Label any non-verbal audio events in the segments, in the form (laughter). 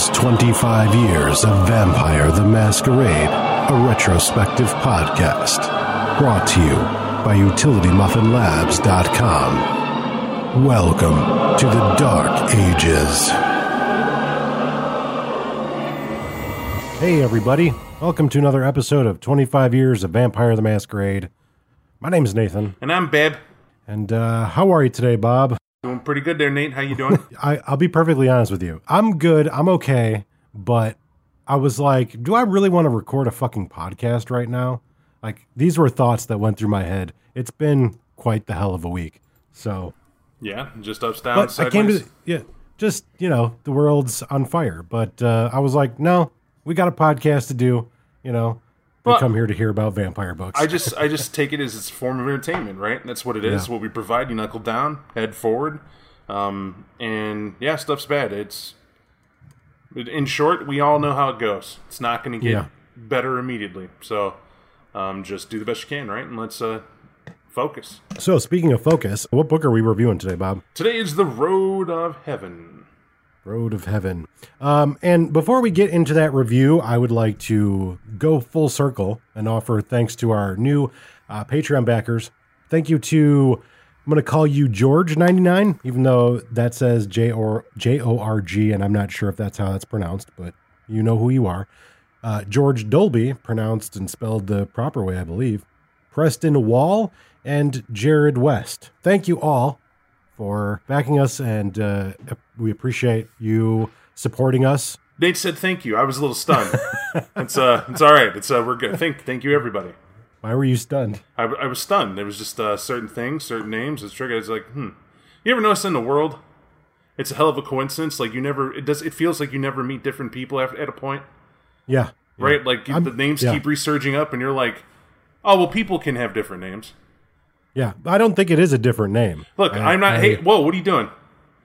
is 25 Years of Vampire the Masquerade, a retrospective podcast. Brought to you by UtilityMuffinLabs.com. Welcome to the Dark Ages. Hey, everybody. Welcome to another episode of 25 Years of Vampire the Masquerade. My name is Nathan. And I'm Bob. And uh, how are you today, Bob? Doing pretty good there, Nate. How you doing? (laughs) I, I'll be perfectly honest with you. I'm good. I'm okay. But I was like, do I really want to record a fucking podcast right now? Like, these were thoughts that went through my head. It's been quite the hell of a week. So, yeah, just ups, down, but I came to, yeah, just, you know, the world's on fire. But uh, I was like, no, we got a podcast to do. You know, we Well- come here to hear about vampire books. I just I just take it as it's form of entertainment, right? That's what it is. Yeah. What we provide. You knuckle down, head forward, um, and yeah, stuff's bad. It's in short, we all know how it goes. It's not going to get Yeah. better immediately. So um, just do the best you can, right? And let's uh, focus. so, speaking of focus, what book are we reviewing today, Bob? Today is the road of heaven. Road of Heaven. Um, and before we get into that review, I would like to go full circle and offer thanks to our new uh, Patreon backers. Thank you to, I'm going to call you George99, even though that says J or J O R G, and I'm not sure if that's how that's pronounced, but you know who you are. Uh, George Dolby, pronounced and spelled the proper way, I believe. Preston Wall and Jared West. Thank you all for backing us, and uh, we appreciate you supporting us. Nate said thank you. I was a little stunned. (laughs) it's uh, it's all right. It's uh, we're good. Thank thank you everybody. Why were you stunned? I, I was stunned. There was just uh, certain things, certain names. It's triggered. It's like, hmm. You ever notice in the world, it's a hell of a coincidence. Like you never, it does. It feels like you never meet different people at, at a point, Yeah, right? Like I'm- the names yeah. keep resurging up, and you're like, oh well, people can have different names. Yeah. I don't think it is a different name. Look, I- I'm not. I- hey, whoa, what are you doing?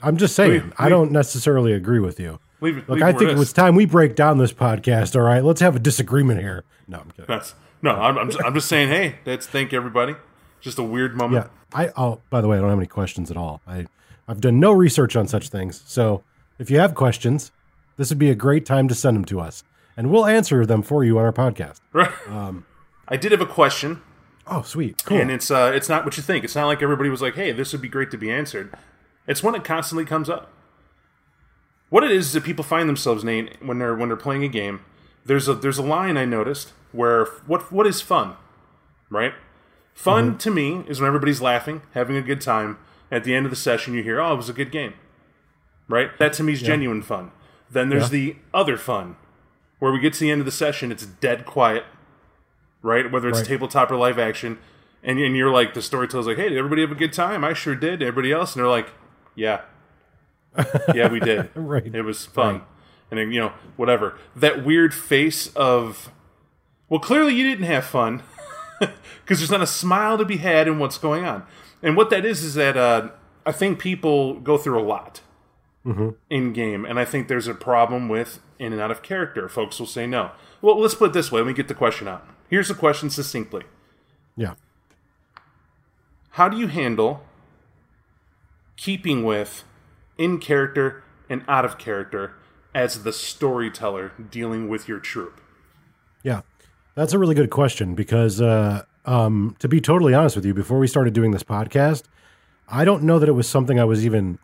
I'm just saying. Leave- I don't necessarily agree with you. Leave. Look, I think it was time we break down this podcast. All right, let's have a disagreement here. No, I'm kidding. That's no. I'm, I'm, just, I'm just saying. Hey, that's thank everybody. Just a weird moment. Yeah, I. Oh, by the way, I don't have any questions at all. I, I've done no research on such things. So if you have questions, this would be a great time to send them to us, and we'll answer them for you on our podcast. Right. Um, I did have a question. Oh, sweet, cool. and it's uh, it's not what you think. It's not like everybody was like, "Hey, this would be great to be answered." It's one that constantly comes up. What it is is that people find themselves Nate when they're when they're playing a game. There's a there's a line I noticed where what what is fun, right? Fun to me is when everybody's laughing, having a good time. At the end of the session, you hear, "Oh, it was a good game," right? That to me is genuine fun. Then there's Yeah. the other fun, where we get to the end of the session, it's dead quiet, right? Whether it's Right. tabletop or live action, and, and you're like, the storyteller's like, hey, did everybody have a good time? I sure did. Everybody else? And they're like, yeah. (laughs) yeah, we did. Right. It was fun. Right. And then, you know, whatever. That weird face of, well, clearly you didn't have fun (laughs) because there's not a smile to be had in what's going on. And what that is, is that uh, I think people go through a lot in game, and I think there's a problem with in and out of character. Folks will say no. Well, let's put it this way. Let me get the question out. Here's the question succinctly yeah, How do you handle keeping with in character and out of character as the storyteller dealing with your troop? yeah. That's a really good question because, uh, um, to be totally honest with you, before we started doing this podcast, I don't know that it was something I was even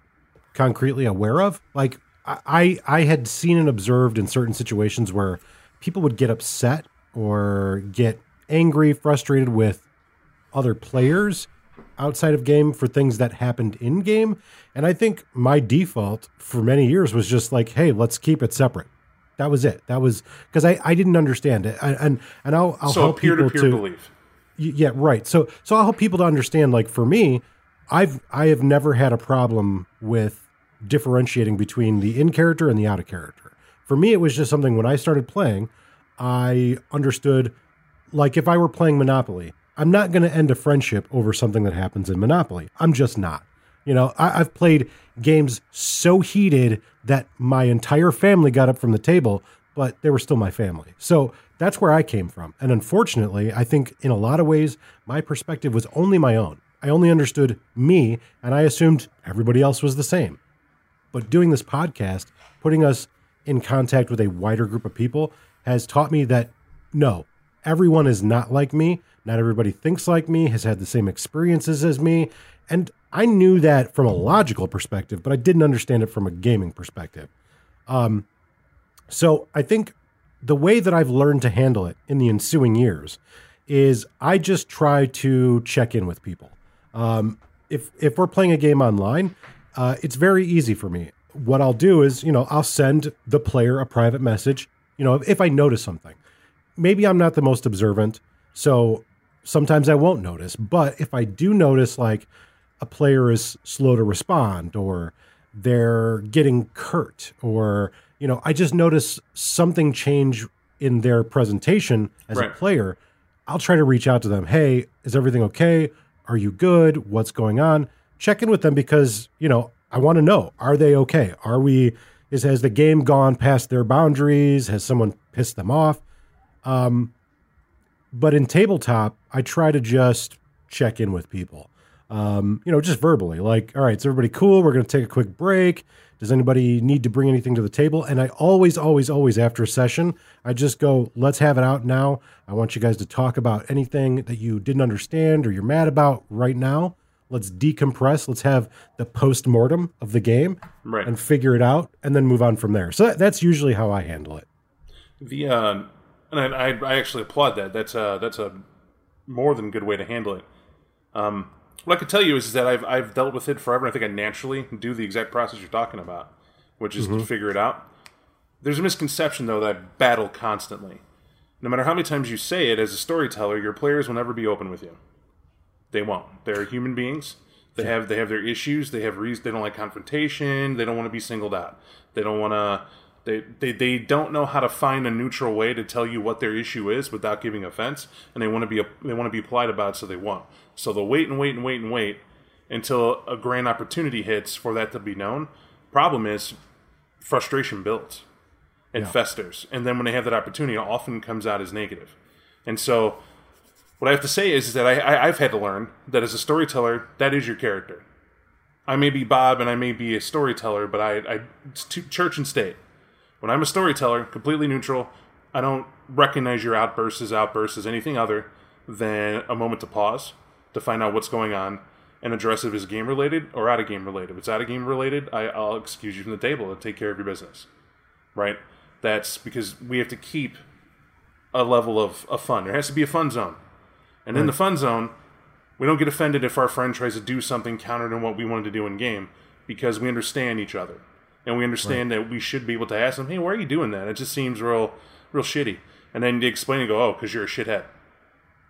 concretely aware of. Like I, I I had seen and observed in certain situations where people would get upset or get angry, frustrated with other players outside of game for things that happened in game. And I think my default for many years was just like, hey, let's keep it separate. That was it. That was because I, I didn't understand it. And and, and I'll, I'll So, help peer to people peer to belief. Yeah right so so i'll help people to understand like for me i've i have never had a problem with differentiating between the in character and the out of character for me it was just something when i started playing i understood like if i were playing monopoly i'm not going to end a friendship over something that happens in monopoly i'm just not you know I, i've played games so heated that my entire family got up from the table but they were still my family so that's where I came from. And unfortunately, I think in a lot of ways, my perspective was only my own. I only understood me, and I assumed everybody else was the same. But doing this podcast, putting us in contact with a wider group of people has taught me that no, everyone is not like me. Not everybody thinks like me, has had the same experiences as me. And I knew that from a logical perspective, but I didn't understand it from a gaming perspective. Um, so I think the way that I've learned to handle it in the ensuing years is I just try to check in with people. Um, if if we're playing a game online, uh, it's very easy for me. What I'll do is, you know, I'll send the player a private message. You know, if, if I notice something, maybe I'm not the most observant, so sometimes I won't notice. But if I do notice, like a player is slow to respond, or they're getting curt, or you know, I just notice something change in their presentation as Right. a player. I'll try to reach out to them. Hey, is everything okay? Are you good? What's going on? Check in with them because, you know, I want to know, are they okay? Are we is has the game gone past their boundaries? Has someone pissed them off? Um but in tabletop, I try to just check in with people. Um, you know, just verbally, like, all right, is everybody cool? We're going to take a quick break. Does anybody need to bring anything to the table? And I always, always, always, after a session, I just go, let's have it out now. I want you guys to talk about anything that you didn't understand or you're mad about right now. Let's decompress. Let's have the post mortem of the game Right. and figure it out and then move on from there. So that, that's usually how I handle it. The uh, and I, I, I actually applaud that. That's a that's a more than good way to handle it. Um, what I could tell you is, that I've I've dealt with it forever. And I think I naturally do the exact process you're talking about, which is to figure it out. There's a misconception though that I battle constantly. No matter how many times you say it as a storyteller, your players will never be open with you. They won't. They're human beings. They have they have their issues. They have reasons. They don't like confrontation. They don't want to be singled out. They don't want to. They, they they don't know how to find a neutral way to tell you what their issue is without giving offense, and they want to be they want to be polite about it, so they won't. So they'll wait and wait and wait and wait until a grand opportunity hits for that to be known. Problem is, frustration builds and festers, and then when they have that opportunity, it often comes out as negative. And so, what I have to say is, is that I, I, I've had to learn that as a storyteller, that is your character. I may be Bob and I may be a storyteller, but I, I it's church and state. When I'm a storyteller, completely neutral, I don't recognize your outbursts as outbursts as anything other than a moment to pause to find out what's going on and address if it's game related or out of game related. If it's out of game related, I, I'll excuse you from the table and take care of your business. Right? That's because we have to keep a level of, of fun. There has to be a fun zone. And in the fun zone, we don't get offended if our friend tries to do something counter to what we wanted to do in game because we understand each other. And we understand that we should be able to ask them, hey, why are you doing that? It just seems real real shitty. And then they explain and go, oh, because you're a shithead.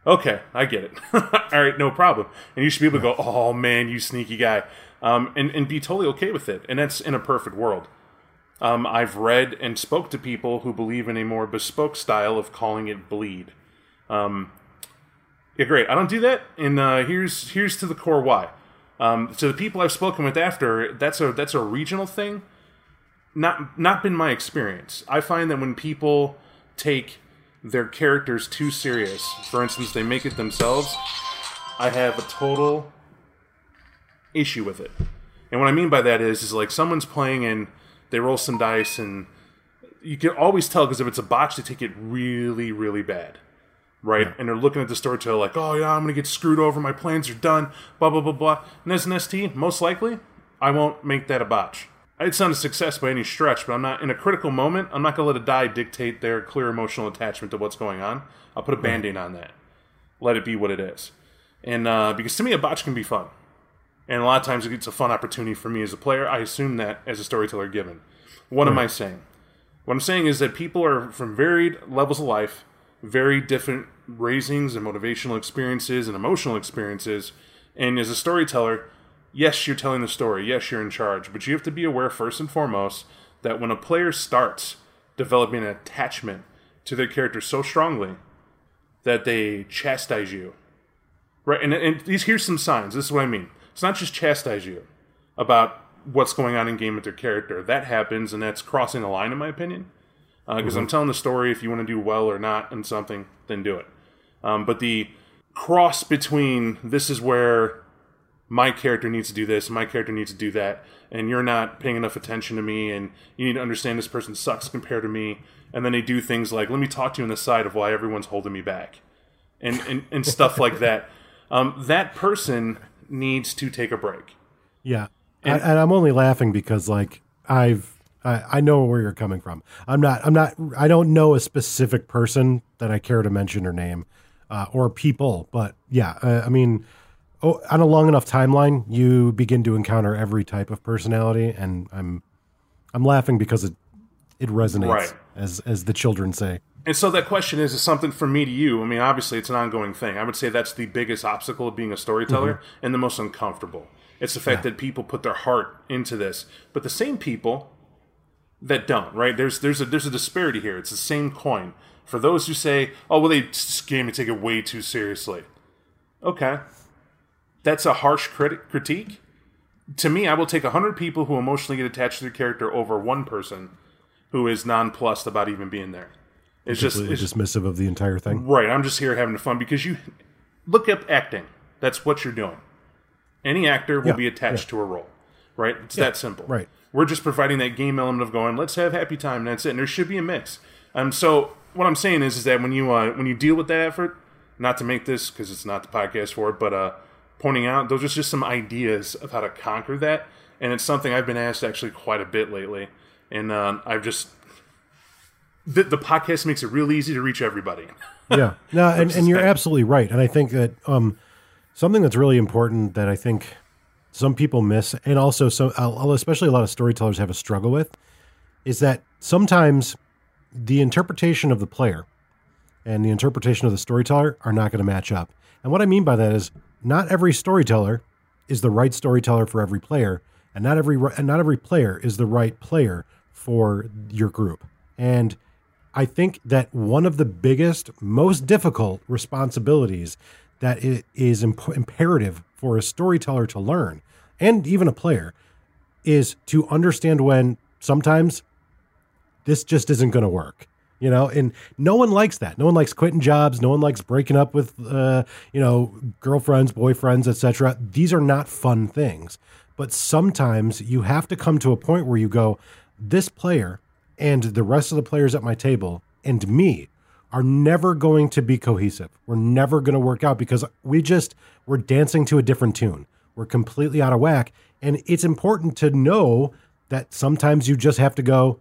Okay, I get it. (laughs) All right, no problem. And you should be able to go, oh man, you sneaky guy, um, and and be totally okay with it. And that's in a perfect world. Um, I've read and spoke to people who believe in a more bespoke style of calling it bleed. Um, yeah, great. I don't do that, and uh, here's here's to the core why. Um, to the people I've spoken with after, that's a that's a regional thing. Not not been my experience. I find that when people take their characters too serious, for instance, they make it themselves, I have a total issue with it. And what I mean by that is, is like someone's playing and they roll some dice, and you can always tell because if it's a botch, they take it really, really bad, right? And they're looking at the storyteller like, "Oh yeah, I'm gonna get screwed over. My plans are done." Blah blah blah blah. And as an ST, most likely, I won't make that a botch. It's not a success by any stretch, but I'm not in a critical moment. I'm not gonna let a die dictate their clear emotional attachment to what's going on. I'll put a band-aid on that. Let it be what it is. And uh, because to me, a botch can be fun. And a lot of times it's a fun opportunity for me as a player. I assume that as a storyteller given. What am I saying? What I'm saying is that people are from varied levels of life, very different raisings and motivational experiences and emotional experiences. And as a storyteller, yes, you're telling the story. Yes, you're in charge. But you have to be aware, first and foremost, that when a player starts developing an attachment to their character so strongly that they chastise you, Right, and, and these here's some signs. This is what I mean. It's not just chastise you about what's going on in game with their character. That happens, and that's crossing the line, in my opinion. Because I'm telling the story. If you want to do well or not in something, then do it. Um, but the cross between this is where my character needs to do this, my character needs to do that, and you're not paying enough attention to me, and you need to understand this person sucks compared to me. And then they do things like, let me talk to you on the side of why everyone's holding me back, and and, and stuff like that. (laughs) Um, that person needs to take a break. Yeah, and, and I'm only laughing because like I've I, I know where you're coming from. I'm not I'm not I don't know a specific person that I care to mention her name uh, or people, but yeah, uh, I mean, oh, on a long enough timeline, you begin to encounter every type of personality, and I'm I'm laughing because it it resonates, Right. as as the children say. And so that question is, is something from me to you. I mean, obviously, it's an ongoing thing. I would say that's the biggest obstacle of being a storyteller and the most uncomfortable. It's the fact that people put their heart into this, but the same people that don't, right? There's there's a there's a disparity here. It's the same coin. For those who say, "Oh, well, they scam and take it way too seriously," okay, that's a harsh critic critique. To me, I will take hundred people who emotionally get attached to their character over one person who is nonplussed about even being there. It's just it's, dismissive of the entire thing. Right, I'm just here having fun because you look up acting. That's what you're doing. Any actor will Yeah, be attached to a role, right? It's that simple. right. We're just providing that game element of going, let's have happy time, and that's it. And there should be a mix. Um, so what I'm saying is, is that when you uh, when you deal with that effort, not to make this because it's not the podcast for it, but uh, pointing out those are just some ideas of how to conquer that, and it's something I've been asked actually quite a bit lately, and uh, I've just the, the podcast makes it real easy to reach everybody. yeah no (laughs) and, and you're absolutely right and i think that um something that's really important that i think some people miss and also so especially a lot of storytellers have a struggle with is that sometimes the interpretation of the player and the interpretation of the storyteller are not going to match up. And what i mean by that is not every storyteller is the right storyteller for every player and not every and not every player is the right player for your group. And I think that one of the biggest, most difficult responsibilities that it is imp- imperative for a storyteller to learn, and even a player, is to understand when sometimes this just isn't going to work. You know, and no one likes that. No one likes quitting jobs. No one likes breaking up with, uh, you know, girlfriends, boyfriends, etc. These are not fun things. But sometimes you have to come to a point where you go, this player and the rest of the players at my table and me are never going to be cohesive. We're never going to work out because we just we're dancing to a different tune. We're completely out of whack and it's important to know that sometimes you just have to go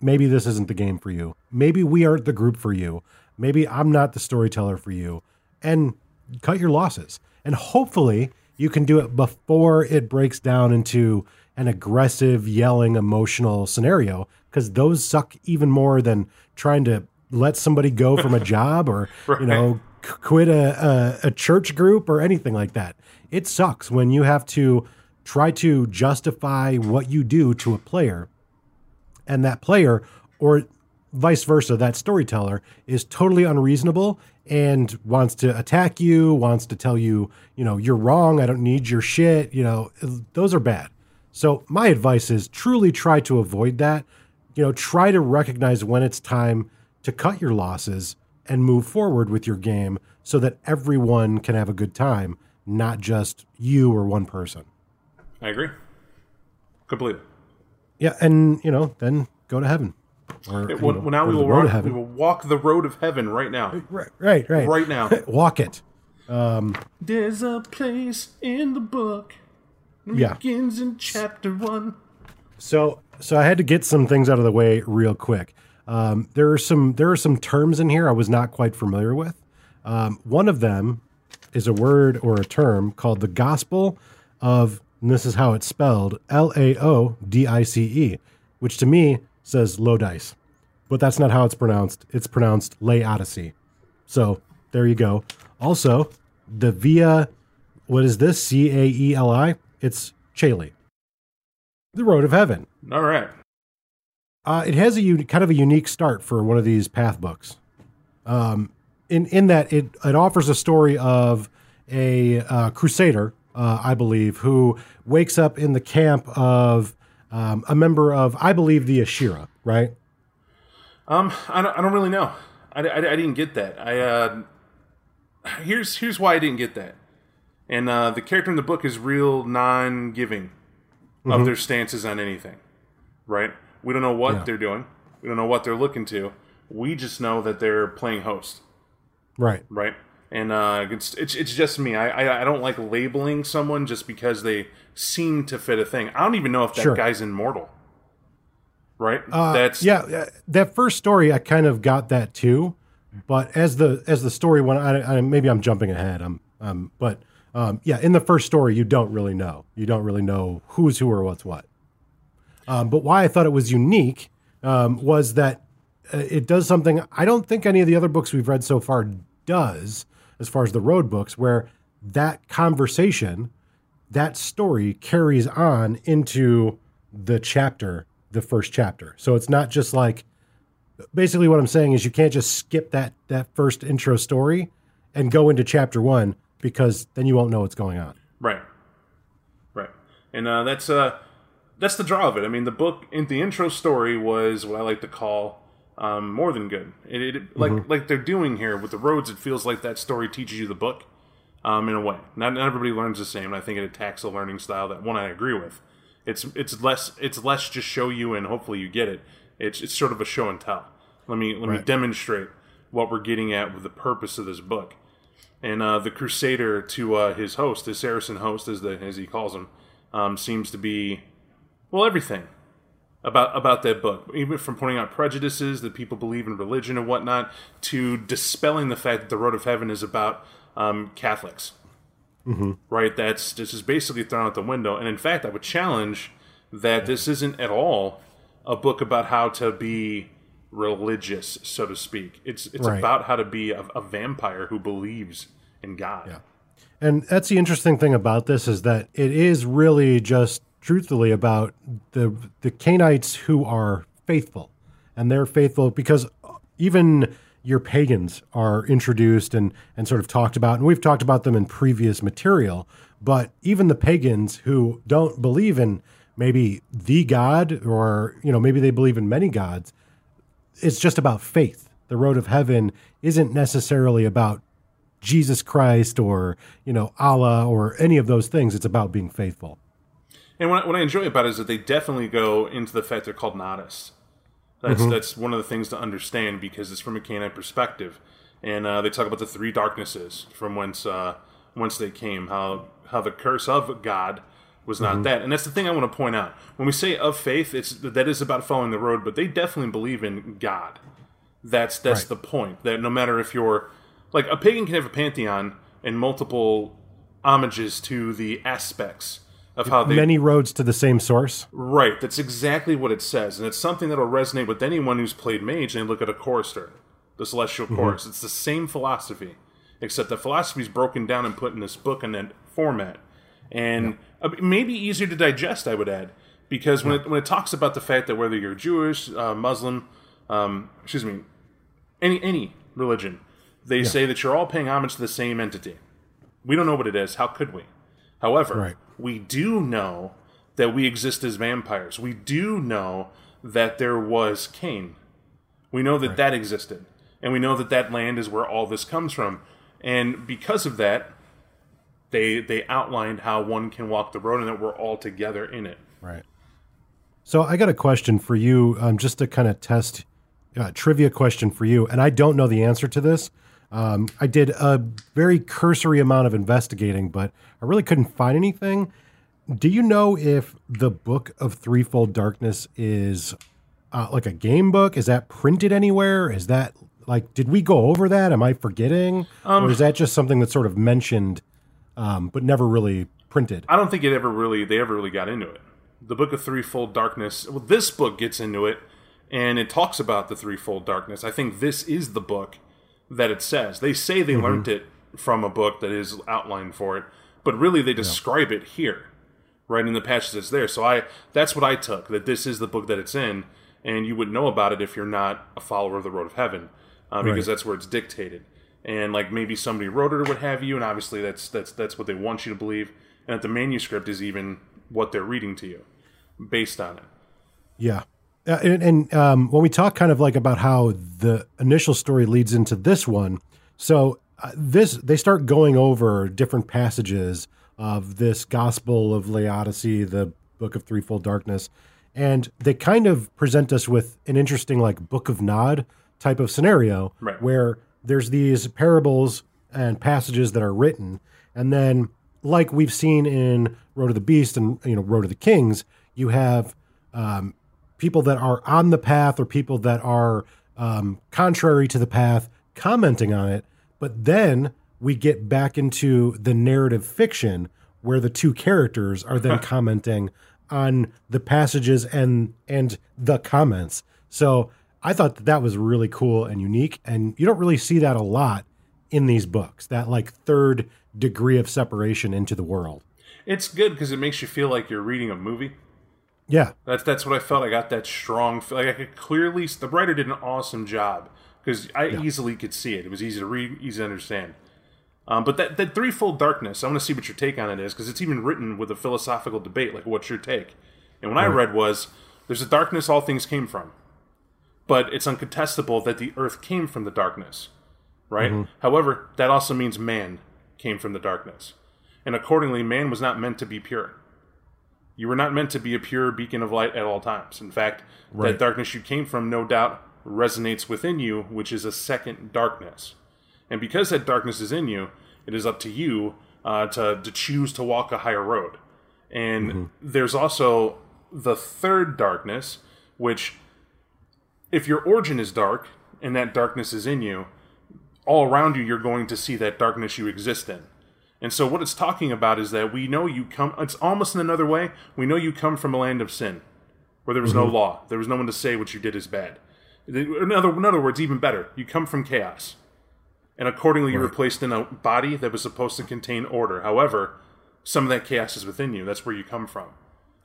maybe this isn't the game for you. Maybe we aren't the group for you. Maybe I'm not the storyteller for you. And cut your losses. And hopefully you can do it before it breaks down into an aggressive, yelling, emotional scenario because those suck even more than trying to let somebody go from a (laughs) job or, you know, c- quit a, a, a church group or anything like that. It sucks when you have to try to justify what you do to a player. And that player or vice versa that storyteller is totally unreasonable and wants to attack you wants to tell you you know you're wrong. I don't need your shit. You know those are bad. So my advice is truly try to avoid that. You know try to recognize when it's time to cut your losses and move forward with your game so that everyone can have a good time not just you or one person I agree. Completely. yeah and you know then go to heaven or It- you well, know, now go we will, the road walk, we will walk the road of heaven right now. Right, right, right. Right now. (laughs) Walk it. Um, There's a place in the book. It Yeah. Begins in chapter one. So, so I had to get some things out of the way real quick. Um, there are some there are some terms in here I was not quite familiar with. Um, one of them is a word or a term called the gospel of. And this is how it's spelled: L A O D I C E, which to me says low dice, but that's not how it's pronounced. It's pronounced lay odyssey. So there you go. Also, the via, what is this? C A E L I. It's Chaley. The road of heaven. All right. Uh, it has a un- kind of a unique start for one of these path books. Um, in in that it it offers a story of a uh, crusader, uh, I believe, who wakes up in the camp of um, a member of, I believe, the Ashirra. Right? Um, I don't, I don't really know. I, I, I didn't get that. I uh, here's here's why I didn't get that. and uh, the character in the book is real non-giving of their stances on anything. Right? We don't know what Yeah. they're doing. We don't know what they're looking to. We just know that they're playing host. Right. right? And uh, it's, it's it's just me. I, I I don't like labeling someone just because they seem to fit a thing. I don't even know if that Sure. guy's immortal. Right? Uh, That's yeah. uh, That first story, I kind of got that too, but as the as the story went, I, I maybe I'm jumping ahead. I'm um, but um, yeah, in the first story, you don't really know. You don't really know who's who or what's what. Um, but why I thought it was unique um, was that uh, it does something I don't think any of the other books we've read so far does, as far as the road books, where that conversation, that story carries on into the chapter, the first chapter. So it's not just like basically what I'm saying is you can't just skip that that first intro story and go into chapter one because then you won't know what's going on. Right. Right. And uh, that's uh that's the draw of it. I mean, the book in the intro story was what I like to call um, more than good. It, it like like they're doing here with the roads. It feels like that story teaches you the book um, in a way. Not, not everybody learns the same. And I think it attacks a learning style that one I agree with. It's it's less it's less just show you and hopefully you get it. It's it's sort of a show and tell. Let me let me demonstrate what we're getting at with the purpose of this book and uh, the Crusader to uh, his host, his Saracen host, as the as he calls him, um, seems to be well everything about about that book, even from pointing out prejudices that people believe in religion and whatnot, to dispelling the fact that the road of heaven is about um, Catholics. Mm-hmm. Right? That's this is basically thrown out the window. And in fact, I would challenge that this isn't at all a book about how to be religious, so to speak. It's it's Right. about how to be a, a vampire who believes in God. Yeah. And that's the interesting thing about this is that it is really just truthfully about the the Cainites who are faithful. And they're faithful because even your pagans are introduced and, and sort of talked about, and we've talked about them in previous material, but even the pagans who don't believe in maybe the God or, you know, maybe they believe in many gods, it's just about faith. The road of heaven isn't necessarily about Jesus Christ or, you know, Allah or any of those things. It's about being faithful. And what, what I enjoy about it is that they definitely go into the fact they're called Noddists. That's that's one of the things to understand because it's from a Cainite perspective, and uh, they talk about the three darknesses from whence uh, whence they came. How how the curse of God was not that, and that's the thing I want to point out. When we say of faith, it's that is about following the road, but they definitely believe in God. That's that's Right. the point. That no matter if you're like a pagan can have a pantheon and multiple homages to the aspects of how they Many roads to the same source. Right, that's exactly what it says, and it's something that'll resonate with anyone who's played Mage and they look at a chorister, the Celestial Chorus. It's the same philosophy, except the philosophy is broken down and put in this book in that format, and uh, maybe easier to digest. I would add because when it when it talks about the fact that whether you're Jewish, uh, Muslim, um, excuse me, any any religion, they say that you're all paying homage to the same entity. We don't know what it is. How could we? However, Right. We do know that we exist as vampires. We do know that there was Cain. We know that that existed. And we know that that land is where all this comes from. And because of that, they they outlined how one can walk the road and that we're all together in it. Right. So I got a question for you, um, just to kind of test uh, trivia question for you, and I don't know the answer to this. Um, I did a very cursory amount of investigating, but I really couldn't find anything. Do you know if the Book of Threefold Darkness is uh, like a game book? Is that printed anywhere? Is that like did we go over that? Am I forgetting, or is that just something that's sort of mentioned, um, but never really printed? I don't think it ever really they ever really got into it. The Book of Threefold Darkness. Well, this book gets into it, and it talks about the threefold darkness. I think this is the book that it says. They say they learned it from a book that is outlined for it, but really they describe it here, right in the passage that's there. So I that's what I took that this is the book that it's in, and you would know about it if you're not a follower of the Road of Heaven, uh, because Right. that's where it's dictated. And like maybe somebody wrote it or what have you, and obviously that's that's that's what they want you to believe, and that the manuscript is even what they're reading to you, based on it. Yeah. Uh, and and um, when we talk kind of like about how the initial story leads into this one, so uh, this they start going over different passages of this Gospel of Laodicea, the Book of Threefold Darkness, and they kind of present us with an interesting like Book of Nod type of scenario Right. where there's these parables and passages that are written, and then like we've seen in Road of the Beast and you know Road of the Kings, you have um, people that are on the path or people that are um, contrary to the path commenting on it. But then we get back into the narrative fiction where the two characters are then (laughs) commenting on the passages and and the comments. So I thought that that was really cool and unique, and you don't really see that a lot in these books. That like third degree of separation into the world. It's good because it makes you feel like you're reading a movie. Yeah, That's that's what I felt. I got that strong. feel- Like I could clearly. The writer did an awesome job because I easily could see it. It was easy to read, easy to understand. Um, but that that threefold darkness. I want to see what your take on it is because it's even written with a philosophical debate. Like, what's your take? And when I read was, there's a darkness all things came from, but it's uncontestable that the earth came from the darkness, right? However, that also means man came from the darkness, and accordingly, man was not meant to be pure. You were not meant to be a pure beacon of light at all times. In fact, Right. that darkness you came from, no doubt, resonates within you, which is a second darkness. And because that darkness is in you, it is up to you uh, to, to choose to walk a higher road. And there's also the third darkness, which, if your origin is dark and that darkness is in you, all around you, you're going to see that darkness you exist in. And so, what it's talking about is that we know you come, it's almost in another way, we know you come from a land of sin, where there was no mm-hmm. law. There was no one to say what you did is bad. In other, in other words, even better, you come from chaos. And accordingly, you were placed in a body that was supposed to contain order. However, some of that chaos is within you. That's where you come from.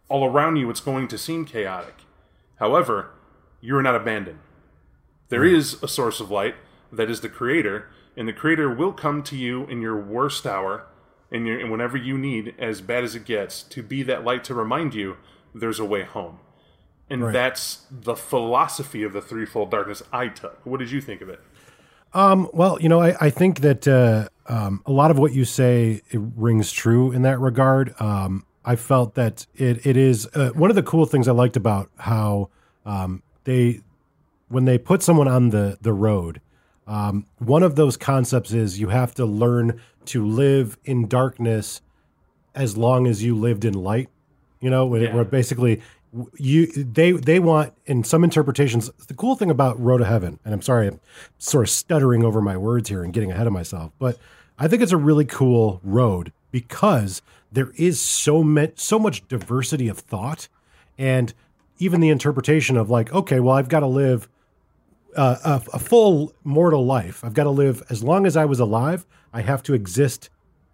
All around you, it's going to seem chaotic. However, you are not abandoned. There is a source of light that is the Creator, and the Creator will come to you in your worst hour, and, your, and whenever you need, as bad as it gets, to be that light to remind you there's a way home. And Right. that's the philosophy of the threefold darkness I took. What did you think of it? Um, well, you know, I, I think that uh, um, a lot of what you say it rings true in that regard. Um, I felt that it, it is uh, one of the cool things I liked about how um, they, when they put someone on the, the road, um, one of those concepts is you have to learn to live in darkness as long as you lived in light. You know, Yeah. where basically you they they want in some interpretations. The cool thing about Road to Heaven, and I'm sorry, I'm sort of stuttering over my words here and getting ahead of myself, but I think it's a really cool road because there is so much so much diversity of thought, and even the interpretation of like, okay, well, I've got to live uh, a, a full mortal life. I've got to live as long as I was alive. I have to exist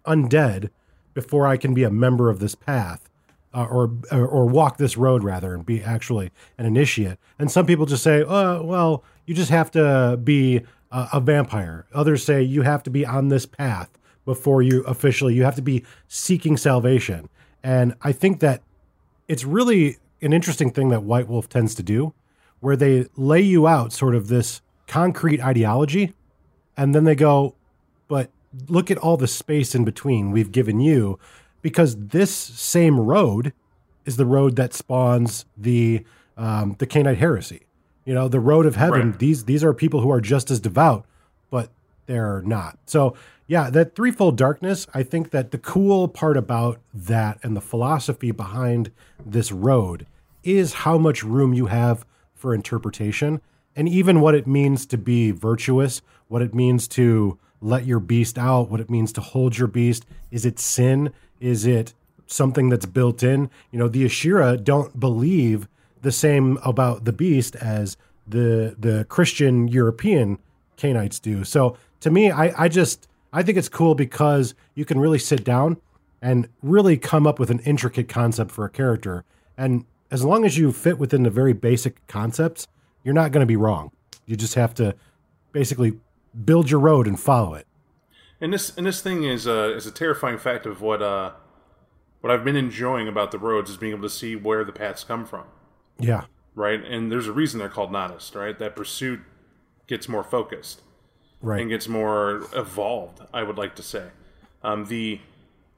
undead before I can be a member of this path, uh, or, or or walk this road rather, and be actually an initiate. And some people just say, "Oh, well, you just have to be a, a vampire." Others say you have to be on this path before you officially. You have to be seeking salvation. And I think that it's really an interesting thing that White Wolf tends to do, where they lay you out sort of this concrete ideology, and then they go, but look at all the space in between we've given you, because this same road is the road that spawns the um, the Cainite heresy. You know, the road of heaven. Right. These these are people who are just as devout, but they're not. So yeah, that threefold darkness. I think that the cool part about that and the philosophy behind this road is how much room you have for interpretation and even what it means to be virtuous, what it means to let your beast out, what it means to hold your beast. Is it sin? Is it something that's built in? You know, the Ashirra don't believe the same about the beast as the the Christian European Cainites do. So to me, I, I just I think it's cool because you can really sit down and really come up with an intricate concept for a character. And as long as you fit within the very basic concepts, you're not going to be wrong. You just have to basically build your road and follow it. And this and this thing is uh, is a terrifying fact of what uh, what I've been enjoying about the roads is being able to see where the paths come from, Yeah. right? And there's a reason they're called Noddist, right? That pursuit gets more focused. Right. and gets more evolved. I would like to say um, the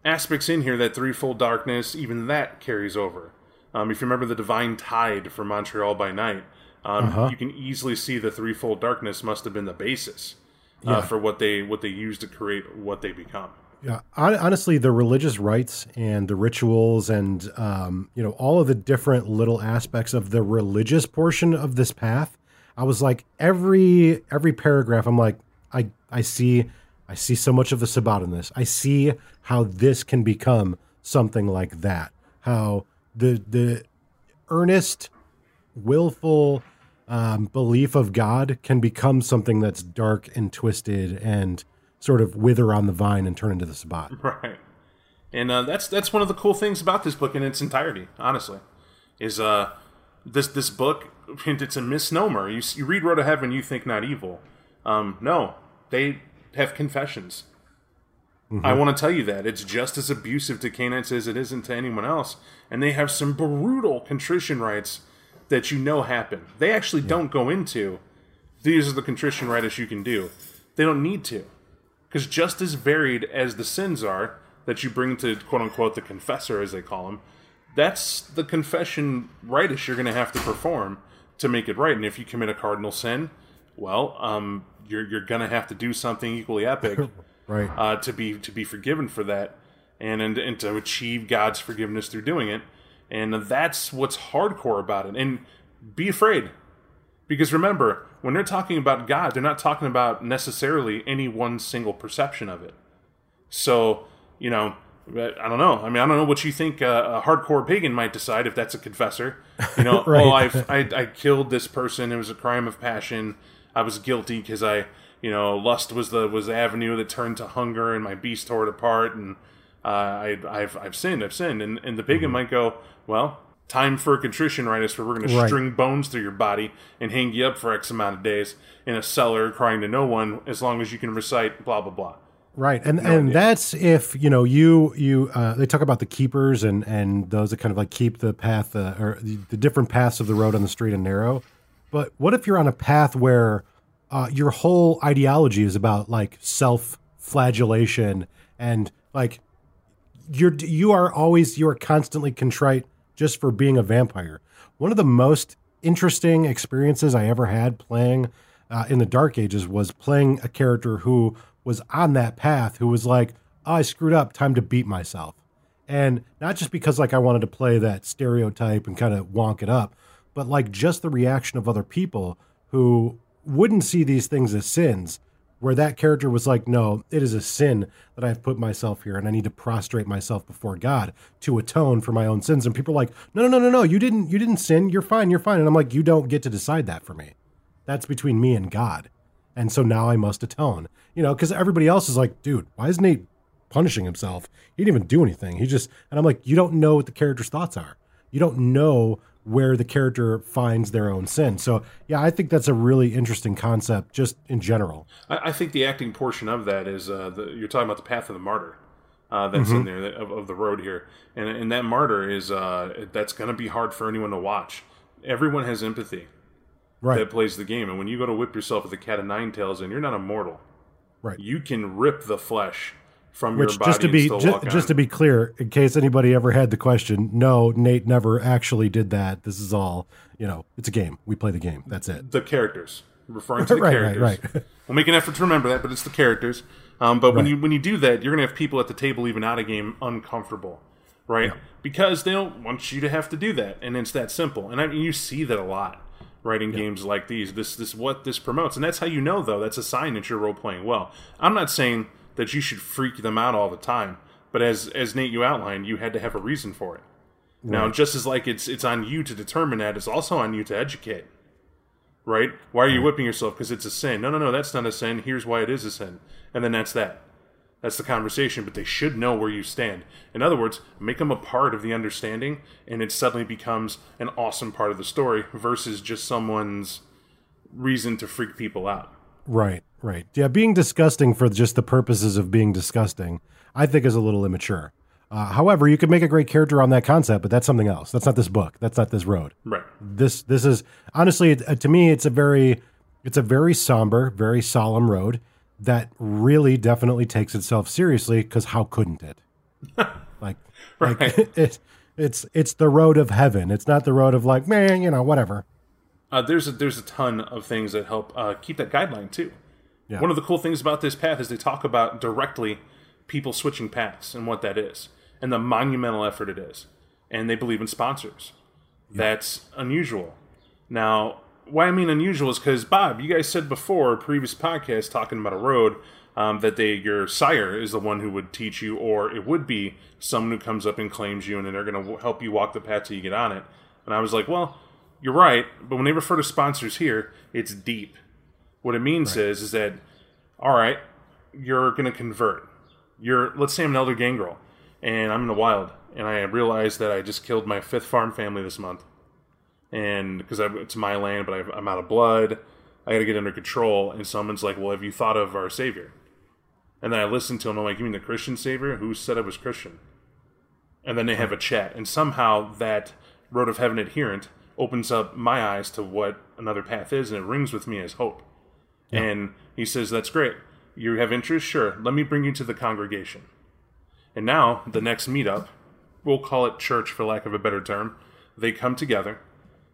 aspects in here that threefold darkness, even that carries over. Um, if you remember the divine tide from Montreal by night, um, Uh-huh. you can easily see the threefold darkness must have been the basis uh, Yeah. for what they what they use to create what they become. Yeah, honestly, the religious rites and the rituals, and um, you know, all of the different little aspects of the religious portion of this path, I was like, every every paragraph, I'm like, I I see, I see so much of the Sabbat in this. I see how this can become something like that. How the the earnest, willful um, belief of God can become something that's dark and twisted and sort of wither on the vine and turn into the Sabbat. (laughs) Right. And uh, that's that's one of the cool things about this book in its entirety. Honestly, is uh, this this book (laughs) it's a misnomer. You you read Road to Heaven, you think not evil. Um, no, they have confessions. I want to tell you that. It's just as abusive to Cainites as it isn't to anyone else, and they have some brutal contrition rites that you know happen. They actually don't go into these are the contrition rites you can do. They don't need to. Because just as varied as the sins are that you bring to quote unquote the confessor as they call him that's the confession ritus you're going to have to perform to make it right. And if you commit a cardinal sin well um, you're, you're going to have to do something equally epic (laughs) Right. uh, to be to be forgiven for that and, and and to achieve god's forgiveness through doing it and that's what's hardcore about it and be afraid because remember, when they're talking about God, they're not talking about necessarily any one single perception of it. So, you know, I don't know. I mean, I don't know what you think a, a hardcore pagan might decide if that's a confessor. You know, (laughs) Right. oh, I've, I, I killed this person. It was a crime of passion. I was guilty because I, you know, lust was the was the avenue that turned to hunger, and my beast tore it apart, and uh, I, I've I've sinned. I've sinned. And and the pagan might go, well, time for a contrition ritus where we're going to string bones through your body and hang you up for X amount of days in a cellar, crying to no one, as long as you can recite blah blah blah. Right, and and that's if you know you you uh, they talk about the keepers and and those that kind of like keep the path uh, or the, the different paths of the road on the street and narrow. But what if you're on a path where uh, your whole ideology is about like self flagellation and like you're you are always you are constantly contrite just for being a vampire. One of the most interesting experiences I ever had playing uh, in the Dark Ages was playing a character who was on that path, who was like, oh, "I screwed up, time to beat myself," and not just because like I wanted to play that stereotype and kind of wonk it up, but like just the reaction of other people who wouldn't see these things as sins where that character was like, no, it is a sin that I've put myself here and I need to prostrate myself before God to atone for my own sins. And people are like, no, no, no, no, no, you didn't, you didn't sin. You're fine. You're fine. And I'm like, you don't get to decide that for me. That's between me and God. And so now I must atone, you know, because everybody else is like, dude, why is Nate punishing himself? He didn't even do anything. He just, and I'm like, you don't know what the character's thoughts are. You don't know where the character finds their own sin. So, yeah, I think that's a really interesting concept just in general. I, I think the acting portion of that is uh, the, you're talking about the path of the martyr. Uh, that's in there that, of, of the road here, and and that martyr is uh, that's going to be hard for anyone to watch. Everyone has empathy Right. that plays the game, and when you go to whip yourself with a cat of nine tails, and you're not immortal, Right. you can rip the flesh from Which your body just to be and still ju- walk just to be clear, in case anybody ever had the question, no, Nate never actually did that. This is all you know. It's a game. We play the game. That's it. the characters, referring (laughs) to the Right, right, characters. right. (laughs) we'll make an effort to remember that, but it's the characters. Um, but when you when you do that, you're gonna have people at the table even out of game uncomfortable, right? Because they don't want you to have to do that, and it's that simple. And I mean, you see that a lot, right? In games like these, this this what this promotes, and that's how you know though. That's a sign that you're role playing well. I'm not saying that you should freak them out all the time, but as as Nate you outlined, you had to have a reason for it. Now, just as like it's it's on you to determine that, it's also on you to educate right? Why are you whipping yourself? Because it's a sin. No, no, no, that's not a sin. Here's why it is a sin. And then that's that. That's the conversation, but they should know where you stand. In other words, make them a part of the understanding, and it suddenly becomes an awesome part of the story versus just someone's reason to freak people out. Right, right. Yeah, being disgusting for just the purposes of being disgusting, I think is a little immature. Uh, however, you could make a great character on that concept, but that's something else. That's not this book. That's not this road. Right. This this is honestly it, uh, to me it's a very it's a very somber, very solemn road. that really definitely takes itself seriously because how couldn't it? (laughs) like, Right. (laughs) like it, it's it's the road of heaven. It's not the road of like man, you know, whatever. Uh, there's a, there's a ton of things that help uh, keep that guideline too. Yeah. One of the cool things about this path is they talk about directly people switching paths and what that is, and the monumental effort it is. And they believe in sponsors. That's unusual. Now, why I mean unusual is because Bob, you guys said before, previous podcast talking about a road, um, that they your sire is the one who would teach you, or it would be someone who comes up and claims you, and then they're going to help you walk the path till you get on it. And I was like, well, you're right, but when they refer to sponsors here, it's deep. What it means is is that all right, you're going to convert. You're let's say I'm an elder gangrel, and I'm in the wild, and I realize that I just killed my fifth farm family this month, and because it's my land, but I've, I'm out of blood, I got to get under control. And someone's like, "Well, have you thought of our savior?" And then I listen to him. I'm like, "You mean the Christian savior? Who said I was Christian?" And then they have a chat, and somehow that road of heaven adherent opens up my eyes to what another path is, and it rings with me as hope. And he says, That's great. You have interest? Sure. Let me bring you to the congregation. And now, the next meetup, we'll call it church for lack of a better term, they come together.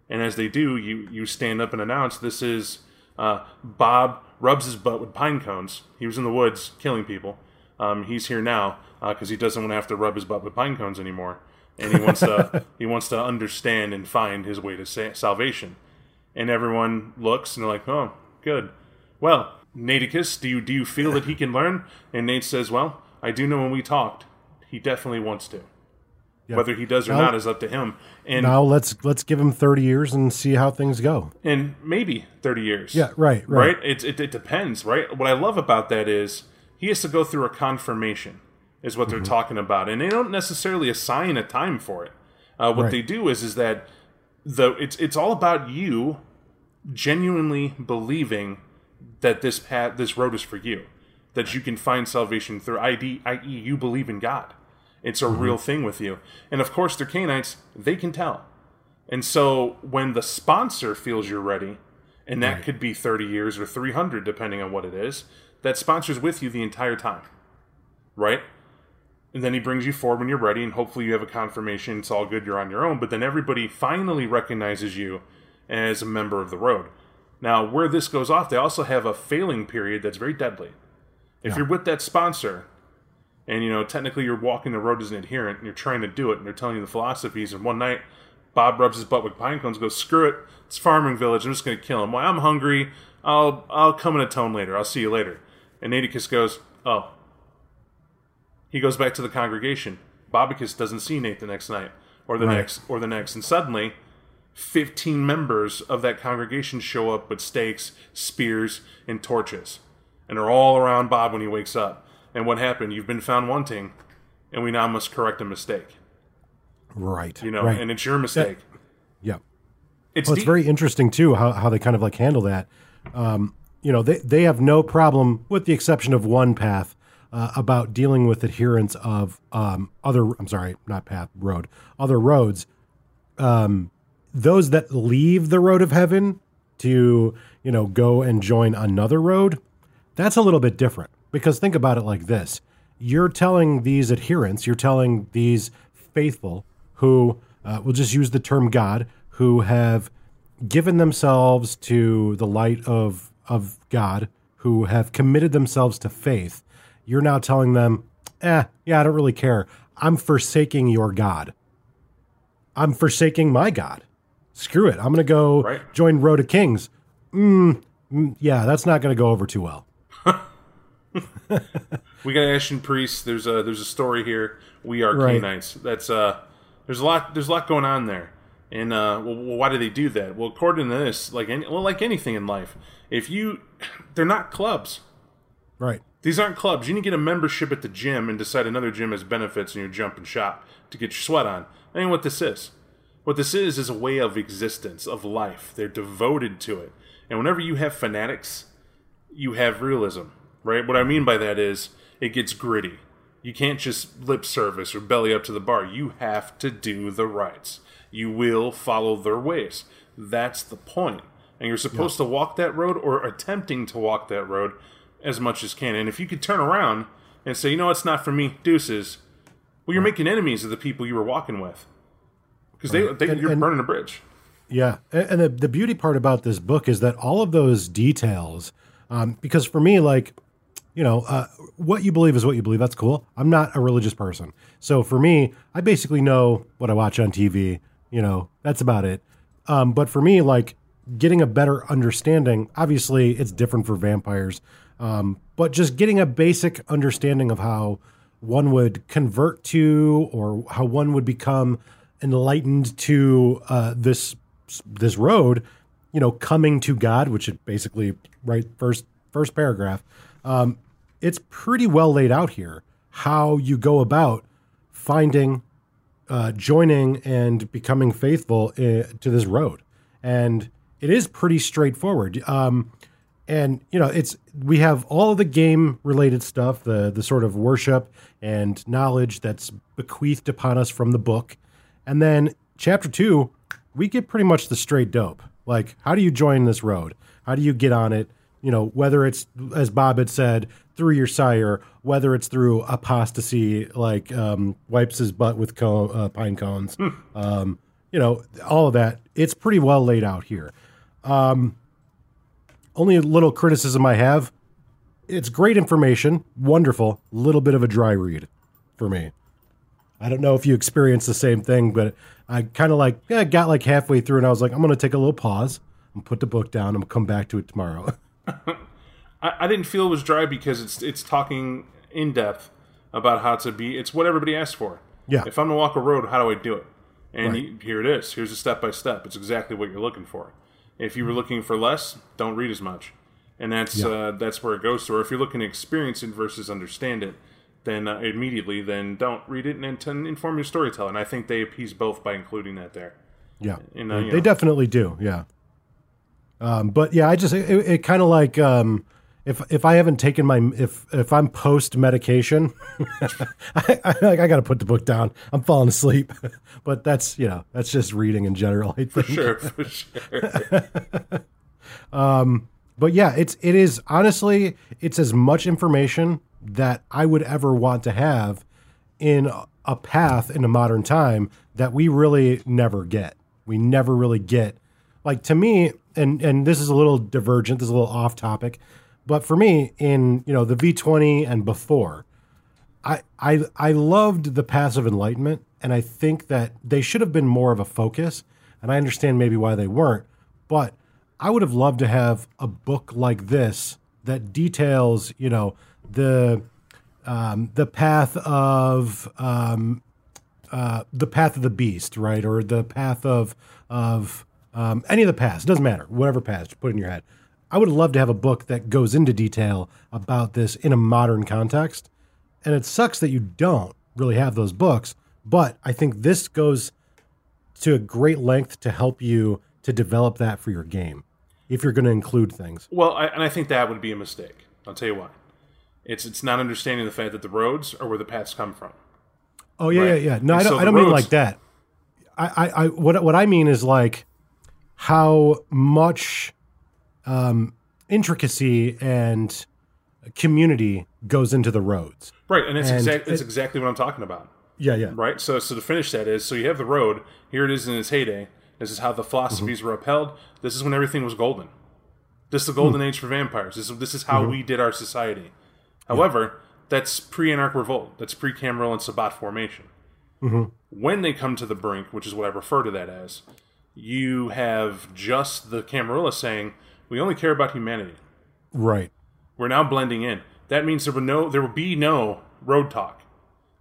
And as they do, you, you stand up and announce this is uh, Bob rubs his butt with pine cones. He was in the woods killing people. Um, he's here now because he doesn't want to have to rub his butt with pine cones anymore, and he wants to (laughs) he wants to understand and find his way to sa- salvation. And everyone looks and they're like, "Oh, good. Well, Naticus, do you do you feel that he can learn?" And Nate says, "Well, I do know when we talked, he definitely wants to. Whether he does or Now- not is up to him. And Now let's let's give him thirty years and see how things go. and maybe 30 years. Yeah, right, right. Right? It, it, it depends, right? What I love about that is he has to go through a confirmation, is what Mm-hmm. they're talking about. And they don't necessarily assign a time for it. Uh, what Right. they do is is that the it's it's all about you genuinely believing that this path this road is for you. That you can find salvation through ID, i.e., you believe in God. It's a Mm-hmm. real thing with you. And of course, they're Cainites, they can tell. And so when the sponsor feels you're ready, and that could be 30 years or 300, depending on what it is, that sponsor's with you the entire time. Right? And then he brings you forward when you're ready, and hopefully you have a confirmation it's all good, you're on your own. But then everybody finally recognizes you as a member of the road. Now, where this goes off, they also have a failing period that's very deadly. If you're with that sponsor, and you know technically you're walking the road as an adherent and you're trying to do it and they're telling you the philosophies and one night bob rubs his butt with pine cones goes screw it. It's farming village. I'm just going to kill him. Well i'm hungry. I'll i'll come and atone later. I'll see you later. And Naticus goes oh. He goes back to the congregation. Bobicus doesn't see nate the next night or the Right. next or the next and suddenly 15 members of that congregation show up with stakes spears and torches and are all around bob when he wakes up and what happened? You've been found wanting, and we now must correct a mistake. Right. You know, right. and it's your mistake. yeah. It's, Well, it's deep. very interesting too how, how they kind of like handle that. Um, you know, they they have no problem, with the exception of one path, uh, about dealing with adherents of um, other. I'm sorry, not path, road, other roads. Um, those that leave the road of heaven to you know go and join another road, that's a little bit different because think about it like this: you're telling these adherents, you're telling these faithful who uh, will just use the term God, who have given themselves to the light of of God, who have committed themselves to faith. You're now telling them, eh, yeah, I don't really care. I'm forsaking your God. I'm forsaking my God. Screw it. I'm going to go Right. join Road of Kings. Mm, mm, yeah, that's not going to go over too well. (laughs) we got Ashen Priest. There's a there's a story here. We are Right. Cainites. That's uh there's a lot there's a lot going on there. And uh, well, well, why do they do that? Well, according to this, like any, well, like anything in life, if you, (clears throat) they're not clubs. Right. These aren't clubs. You need to get a membership at the gym and decide another gym has benefits in your jump and shop to get your sweat on. That ain't what this is. What this is is a way of existence, of life. They're devoted to it. And whenever you have fanatics, you have realism, right? What I mean by that is it gets gritty. You can't just lip service or belly up to the bar. You have to do the rights. You will follow their ways. That's the point. And you're supposed to walk that road or attempting to walk that road as much as can. And if you could turn around and say, you know, it's not for me, deuces. Well, you're making enemies of the people you were walking with because they, they And- you're and- burning a bridge. Yeah, and, and the the beauty part about this book is that all of those details, um, because for me, like, you know, uh, what you believe is what you believe. That's cool. I'm not a religious person, so for me, I basically know what I watch on TV. You know, that's about it. Um, but for me, like, getting a better understanding. Obviously, it's different for vampires, um, but just getting a basic understanding of how one would convert to, or how one would become enlightened to uh, this this road, you know, coming to God, which it basically right first first paragraph. Um, it's pretty well laid out here how you go about finding, uh, joining, and becoming faithful uh, to this road, and it is pretty straightforward. Um, and you know, it's we have all the game related stuff, the the sort of worship and knowledge that's bequeathed upon us from the book, and then chapter two we get pretty much the straight dope. Like, how do you join this road? How do you get on it? You know, whether it's as Bob had said through your sire, whether it's through apostasy, like um, wipes his butt with co- uh, pine cones, um, you know, all of that. It's pretty well laid out here. Um, only a little criticism I have. It's great information, wonderful. Little bit of a dry read for me. I don't know if you experienced the same thing, but I kind of like yeah, got like halfway through and I was like, I'm going to take a little pause and put the book down and come back to it tomorrow. (laughs) I, I didn't feel it was dry because it's it's talking in depth about how to be. It's what everybody asks for. Yeah. If I'm gonna walk a road, how do I do it? And Right. you- here it is. Here's a step by step. It's exactly what you're looking for. If you were looking for less, don't read as much. And that's Yeah. uh, that's where it goes to. Or if you're looking to experience it versus understand it, then uh, immediately then don't read it and, and to inform your storyteller. And I think they appease both by including that there. yeah, And, uh, they, know. definitely do. Yeah. Um, but yeah, I just it, it kind of like um, if if I haven't taken my if if I'm post medication, (laughs) I, I, I got to put the book down. I'm falling asleep. (laughs) but that's you know that's just reading in general. I think. Sure, (laughs) for sure. um, but yeah, it's it is honestly it's as much information that I would ever want to have in a path in a modern time that we really never get. We never really get like to me and and this is a little divergent, this is a little off topic, but for me in, you know, the V20 and before, I I I loved the paths of enlightenment and I think that they should have been more of a focus and I understand maybe why they weren't, but I would have loved to have a book like this that details, you know, the um, the path of um, uh, the path of the beast, right, or the path of of um, any of the paths. Doesn't matter, whatever path, put it in your head. I would love to have a book that goes into detail about this in a modern context, and it sucks that you don't really have those books. But I think this goes to a great length to help you to develop that for your game if you're going to include things. Well, I, and I think that would be a mistake. I'll tell you why. It's it's not understanding the fact that the roads are where the paths come from. Oh yeah, Right. yeah, yeah. No, And I don't. so I don't mean like that. I, I, I, what, what I mean is like how much um, intricacy and community goes into the roads. Right, and it's And exact, it's it- exactly what I'm talking about. Yeah, yeah, Right, so so to finish that is so you have the road. Here it is in its heyday. This is how the philosophies mm-hmm. were upheld. This is when everything was golden. This is the golden hmm. age for vampires. This is this is how mm-hmm. we did our society. However, that's pre-anarch revolt. That's pre-Cameroon and Sabbat formation. Mm-hmm. When they come to the brink, which is what I refer to that as, you have just the Camarilla saying, "We only care about humanity." right, We're now blending in. That means there will no, there will be no road talk.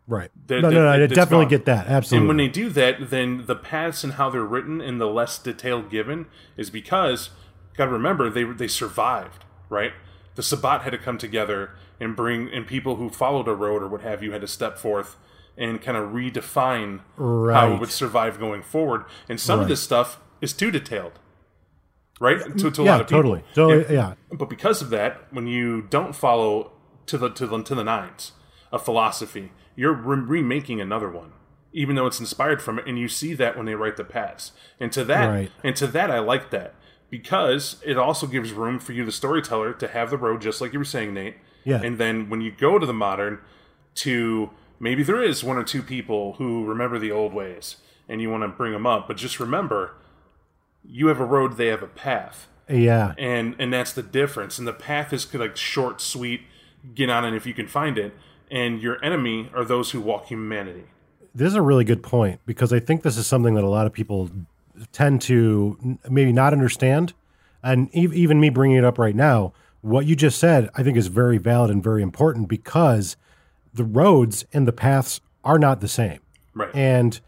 right. That- no, that- no, no. I definitely gone. get that. Absolutely. And when they do that, then the paths and how they're written and the less detail given is because, got to remember, they they survived, right? The Sabbat had to come together and bring, and people who followed a road or what have you had to step forth and kind of redefine how Right. it would survive going forward. And some of this stuff is too detailed, right? To, to a yeah, lot of people. totally. Totally. And- yeah. but because of that, when you don't follow to the to the to the nines a philosophy, you're re- remaking another one, even though it's inspired from it, and you see that when they write the paths. And to that, Right. and to that, I like that. because it also gives room for you, the storyteller, to have the road just like you were saying, Nate. Yeah. And then when you go to the modern, to maybe there is one or two people who remember the old ways, and you want to bring them up, but just remember, you have a road, they have a path Yeah. and and that's the difference. And the path is like short, sweet, get on it if you can find it. And your enemy are those who walk humanity. This is a really good point because I think this is something that a lot of people tend to maybe not understand. And even me bringing it up right now, what you just said, I think is very valid and very important because the roads and the paths are not the same. Right. And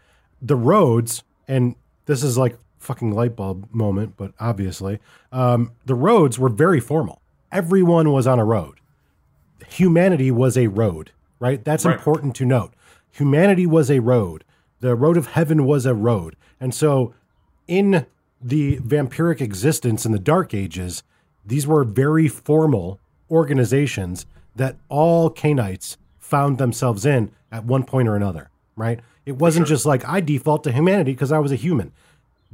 the roads, and this is like fucking light bulb moment, but obviously, um, the roads were very formal. Everyone was on a road. Humanity was a road, right? That's Right. important to note. Humanity was a road. The road of heaven was a road. And so, in the vampiric existence in the Dark Ages, these were very formal organizations that all Cainites found themselves in at one point or another, right? It wasn't just like I default to humanity because I was a human.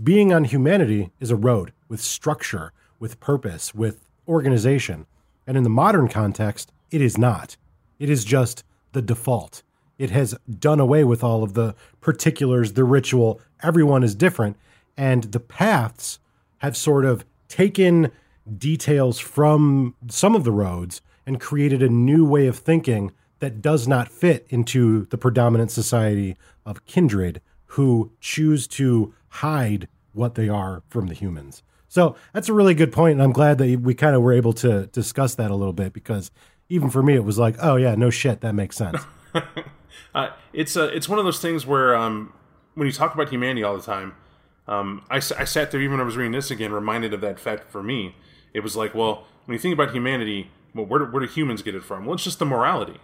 Being on humanity is a road with structure, with purpose, with organization. And in the modern context, it is not. It is just the default. It has done away with all of the particulars, the ritual. Everyone is different. And the paths have sort of taken details from some of the roads and created a new way of thinking that does not fit into the predominant society of kindred who choose to hide what they are from the humans. So that's a really good point, and I'm glad that we kind of were able to discuss that a little bit because even for me, it was like, oh yeah, no shit, that makes sense. (laughs) Uh, it's a, it's one of those things where um, when you talk about humanity all the time, um, I, I sat there even when I was reading this again, reminded of that fact for me. It was like, well, when you think about humanity, well, where do, where do humans get it from? Well, it's just the morality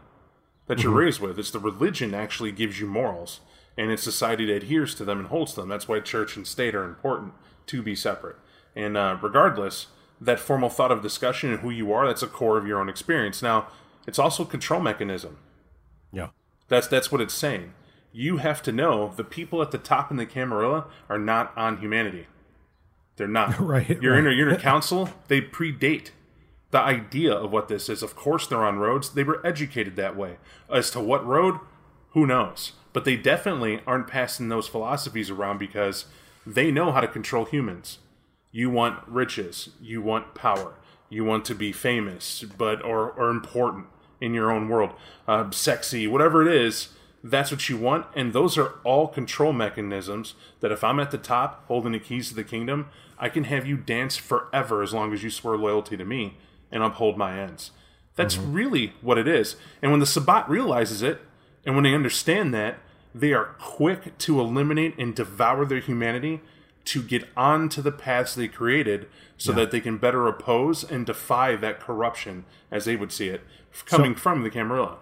that you're raised with. It's the religion actually gives you morals, and it's society that adheres to them and holds them. That's why church and state are important to be separate. And uh, regardless, that formal thought of discussion and who you are, that's a core of your own experience. Now, it's also a control mechanism. yeah, That's that's what it's saying. You have to know the people at the top in the Camarilla are not on humanity. They're not. (laughs) Right, Your right. inner your inner (laughs) council, they predate the idea of what this is. Of course they're on roads. They were educated that way. As to what road, who knows? But they definitely aren't passing those philosophies around because they know how to control humans. You want riches, you want power, you want to be famous, but or or important in your own world, uh, sexy, whatever it is. That's what you want, and those are all control mechanisms. That if I'm at the top holding the keys to the kingdom, I can have you dance forever as long as you swear loyalty to me and uphold my ends. That's mm-hmm. really what it is. And when the Sabbat realizes it, and when they understand that, they are quick to eliminate and devour their humanity to get onto the paths they created so that they can better oppose and defy that corruption as they would see it coming from the Camarilla.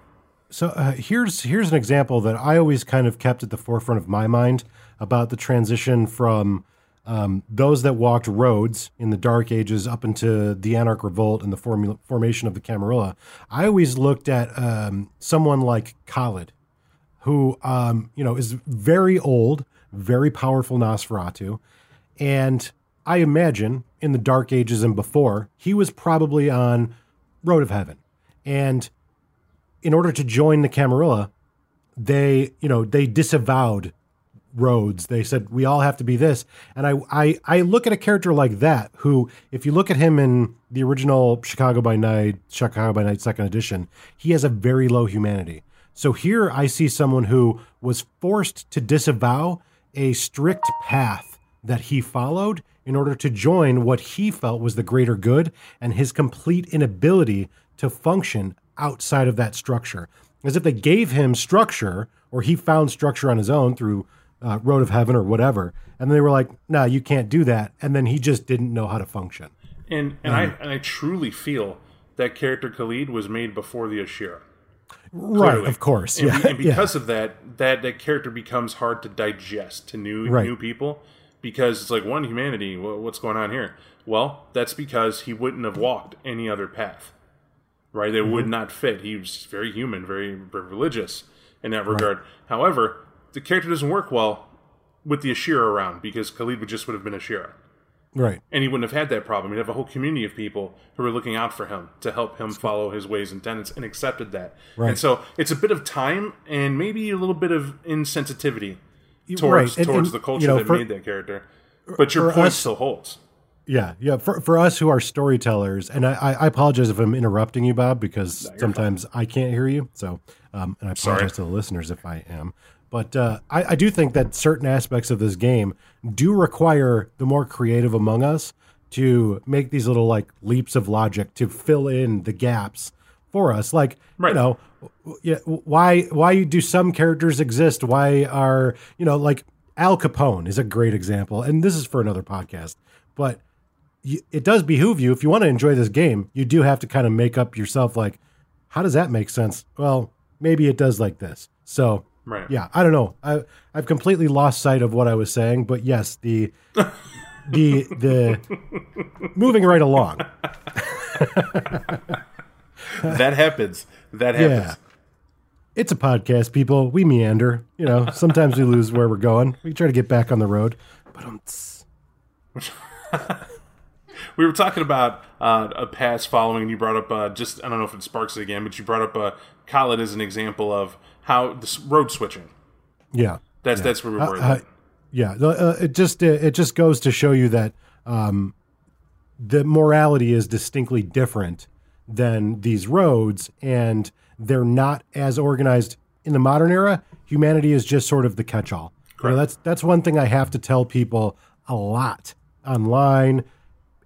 So uh, here's here's an example that I always kind of kept at the forefront of my mind about the transition from um, those that walked roads in the Dark Ages up into the Anarch Revolt and the formation of the Camarilla. I always looked at um, someone like Khalid, who um, you know is very old, very powerful Nosferatu, and I imagine in the Dark Ages and before he was probably on Road of Heaven, and in order to join the Camarilla, they, you know, they disavowed roads. They said we all have to be this. And I, I, I look at a character like that, who, if you look at him in the original Chicago by Night, Chicago by Night Second Edition, he has a very low humanity. So here I see someone who was forced to disavow a strict path that he followed in order to join what he felt was the greater good and his complete inability to function outside of that structure. As if they gave him structure or he found structure on his own through uh, Road of Heaven or whatever. And they were like, no, you can't do that. And then he just didn't know how to function. And and I and I truly feel that character Khalid was made before the Ashirra. Right, Clearly. of course. And, yeah. and (laughs) yeah. because of that, that that character becomes hard to digest to new Right. new people because it's like one humanity. What's going on here? Well, that's because he wouldn't have walked any other path, right? They Mm-hmm. would not fit. He was very human, very, very religious in that regard. However, the character doesn't work well with the Ashirra around because Khalid would just would have been Ashirra. Right. and he wouldn't have had that problem. He'd have a whole community of people who were looking out for him to help him follow his ways and tenets and accepted that. Right. And so it's a bit of time and maybe a little bit of insensitivity Right. towards And- towards and, the culture you know, that for- made that character. But your point us- still holds. Yeah, yeah. For for us who are storytellers, and I, I apologize if I'm interrupting you, Bob, because you're sometimes I can't hear you. So, um, and I Sorry. apologize to the listeners if I am. But uh, I, I do think that certain aspects of this game do require the more creative among us to make these little like leaps of logic to fill in the gaps for us. Like, Right. you know, yeah, why why do some characters exist? Why are you know like Al Capone is a great example, and this is for another podcast, but it does behoove you if you want to enjoy this game. You do have to kind of make up yourself like, how does that make sense? Well, maybe it does like this. So Right. yeah, I don't know. I I've completely lost sight of what I was saying, but yes, the (laughs) the the moving right along. (laughs) that happens. That happens. Yeah. It's a podcast, people. We meander. You know, sometimes we lose where we're going. We try to get back on the road. But um. (laughs) We were talking about uh, a past following, and you brought up uh, just I don't know if it sparks it again, but you brought up uh, Khalid as an example of how this road switching. yeah, That's that's where we were. uh, yeah. Uh, it just it just goes to show you that um, the morality is distinctly different than these roads, and they're not as organized in the modern era. Humanity is just sort of the catch-all. You know, that's that's one thing I have to tell people a lot online,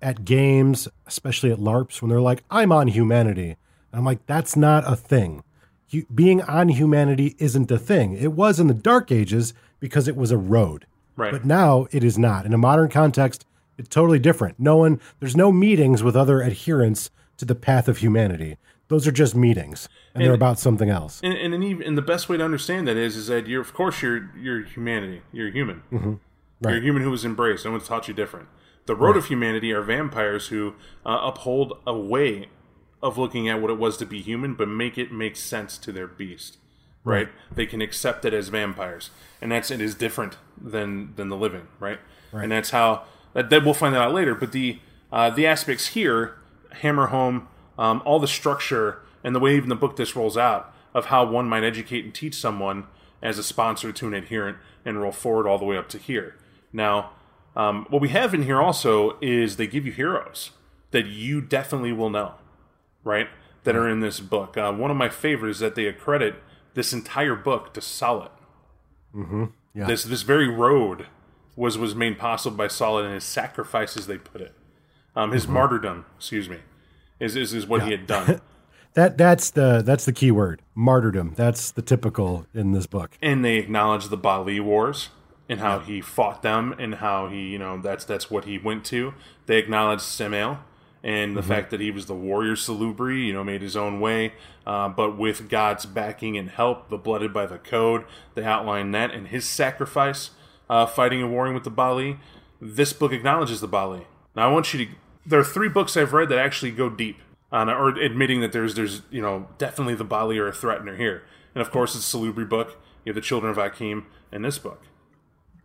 at games, especially at LARPs, when they're like, "I'm on humanity," and I'm like, "That's not a thing." Hu- being on humanity isn't a thing. It was in the Dark Ages because it was a road. Right. But now it is not. In a modern context, it's totally different. No one, there's no meetings with other adherents to the path of humanity. Those are just meetings, and, they're about something else. and, and, and, even, and the best way to understand that is is that you're of course you're you're humanity. You're human. Mm-hmm. You're a human who was embraced. No one's taught you different. The road of humanity are vampires who uh, uphold a way of looking at what it was to be human, but make it make sense to their beast. Right? They can accept it as vampires, and that's it is different than than the living. Right? And that's how that, that we'll find that out later. But the uh, the aspects here hammer home um, all the structure and the way even the book this rolls out of how one might educate and teach someone as a sponsor to an adherent and roll forward all the way up to here. Now, um, what we have in here also is they give you heroes that you definitely will know, right? That are in this book. Uh, one of my favorites is that they accredit this entire book to Saulot. Yeah. This this very road was was made possible by Saulot and his sacrifices. They put it, um, his martyrdom. Excuse me, is is, is what he had done. (laughs) That that's the that's the key word. Martyrdom. That's the typical in this book. and they acknowledge the Baali Wars and how he fought them and how he, you know, that's that's what he went to. They acknowledge Samiel and the fact that he was the warrior Salubri, you know, made his own way, uh, but with God's backing and help, the blooded by the code. They outline that and his sacrifice, uh, fighting and warring with the Baali. This book acknowledges the Baali. Now I want you to. There are three books I've read that actually go deep on or admitting that there's there's you know definitely the Baali are a threatener here, and of course it's Salubri book. You have the Children of Haqim and this book,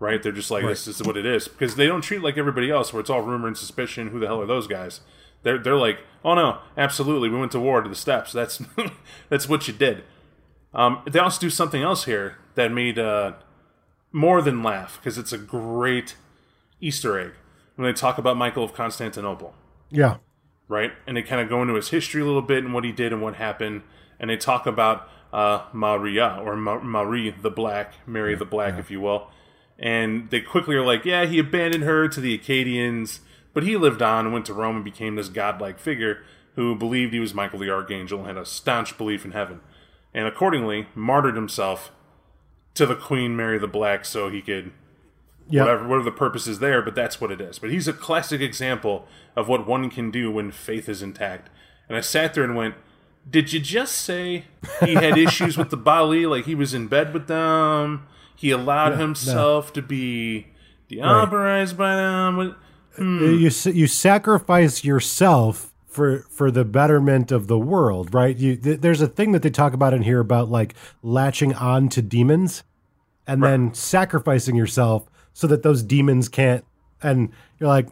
right? They're just like this is what it is because they don't treat like everybody else where it's all rumor and suspicion. Who the hell are those guys? They're they're like, oh no, absolutely, we went to war to the steps. That's (laughs) that's what you did. Um, they also do something else here that made uh, more than laugh because it's a great Easter egg when they talk about Michael of Constantinople Yeah. right? And they kind of go into his history a little bit and what he did and what happened. And they talk about uh, Maria or Ma- Marie the Black, Mary the Black, if you will. And they quickly are like, yeah, he abandoned her to the Acadians, but he lived on and went to Rome and became this godlike figure who believed he was Michael the Archangel and had a staunch belief in heaven. And accordingly, martyred himself to the Queen Mary the Black so he could Yeah. whatever whatever the purpose is there, but that's what it is. But he's a classic example of what one can do when faith is intact. And I sat there and went, Did you just say he had (laughs) issues with the Baali, like he was in bed with them? He allowed himself to be diablerized by them. What- you you sacrifice yourself for for the betterment of the world, right? You th- there's a thing that they talk about in here about like latching on to demons and then sacrificing yourself so that those demons can't and you're like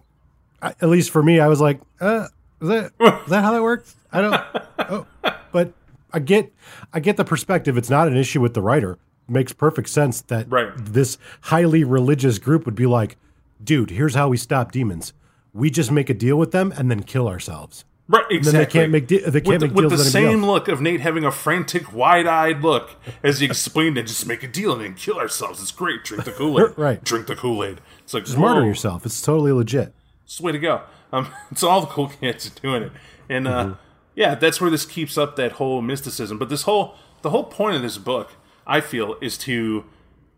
at least for me, I was like, uh, is that is that how that works? I don't. (laughs) oh. But I get I get the perspective. It's not an issue with the writer. Makes perfect sense that Right. this highly religious group would be like, dude, here's how we stop demons. We just make a deal with them and then kill ourselves. Right, Then exactly. they can't make de- they can't with, make with the with anybody same else. look of Nate having a frantic, wide-eyed look as he explained it. Just make a deal and then kill ourselves. It's great. Drink the Kool Aid. (laughs) Right. Drink the Kool Aid. It's like Just murder yourself. It's totally legit. It's the way to go. Um, (laughs) it's all the cool kids are doing it, and uh, Mm-hmm. yeah, that's where this keeps up that whole mysticism. But this whole the whole point of this book, I feel, is to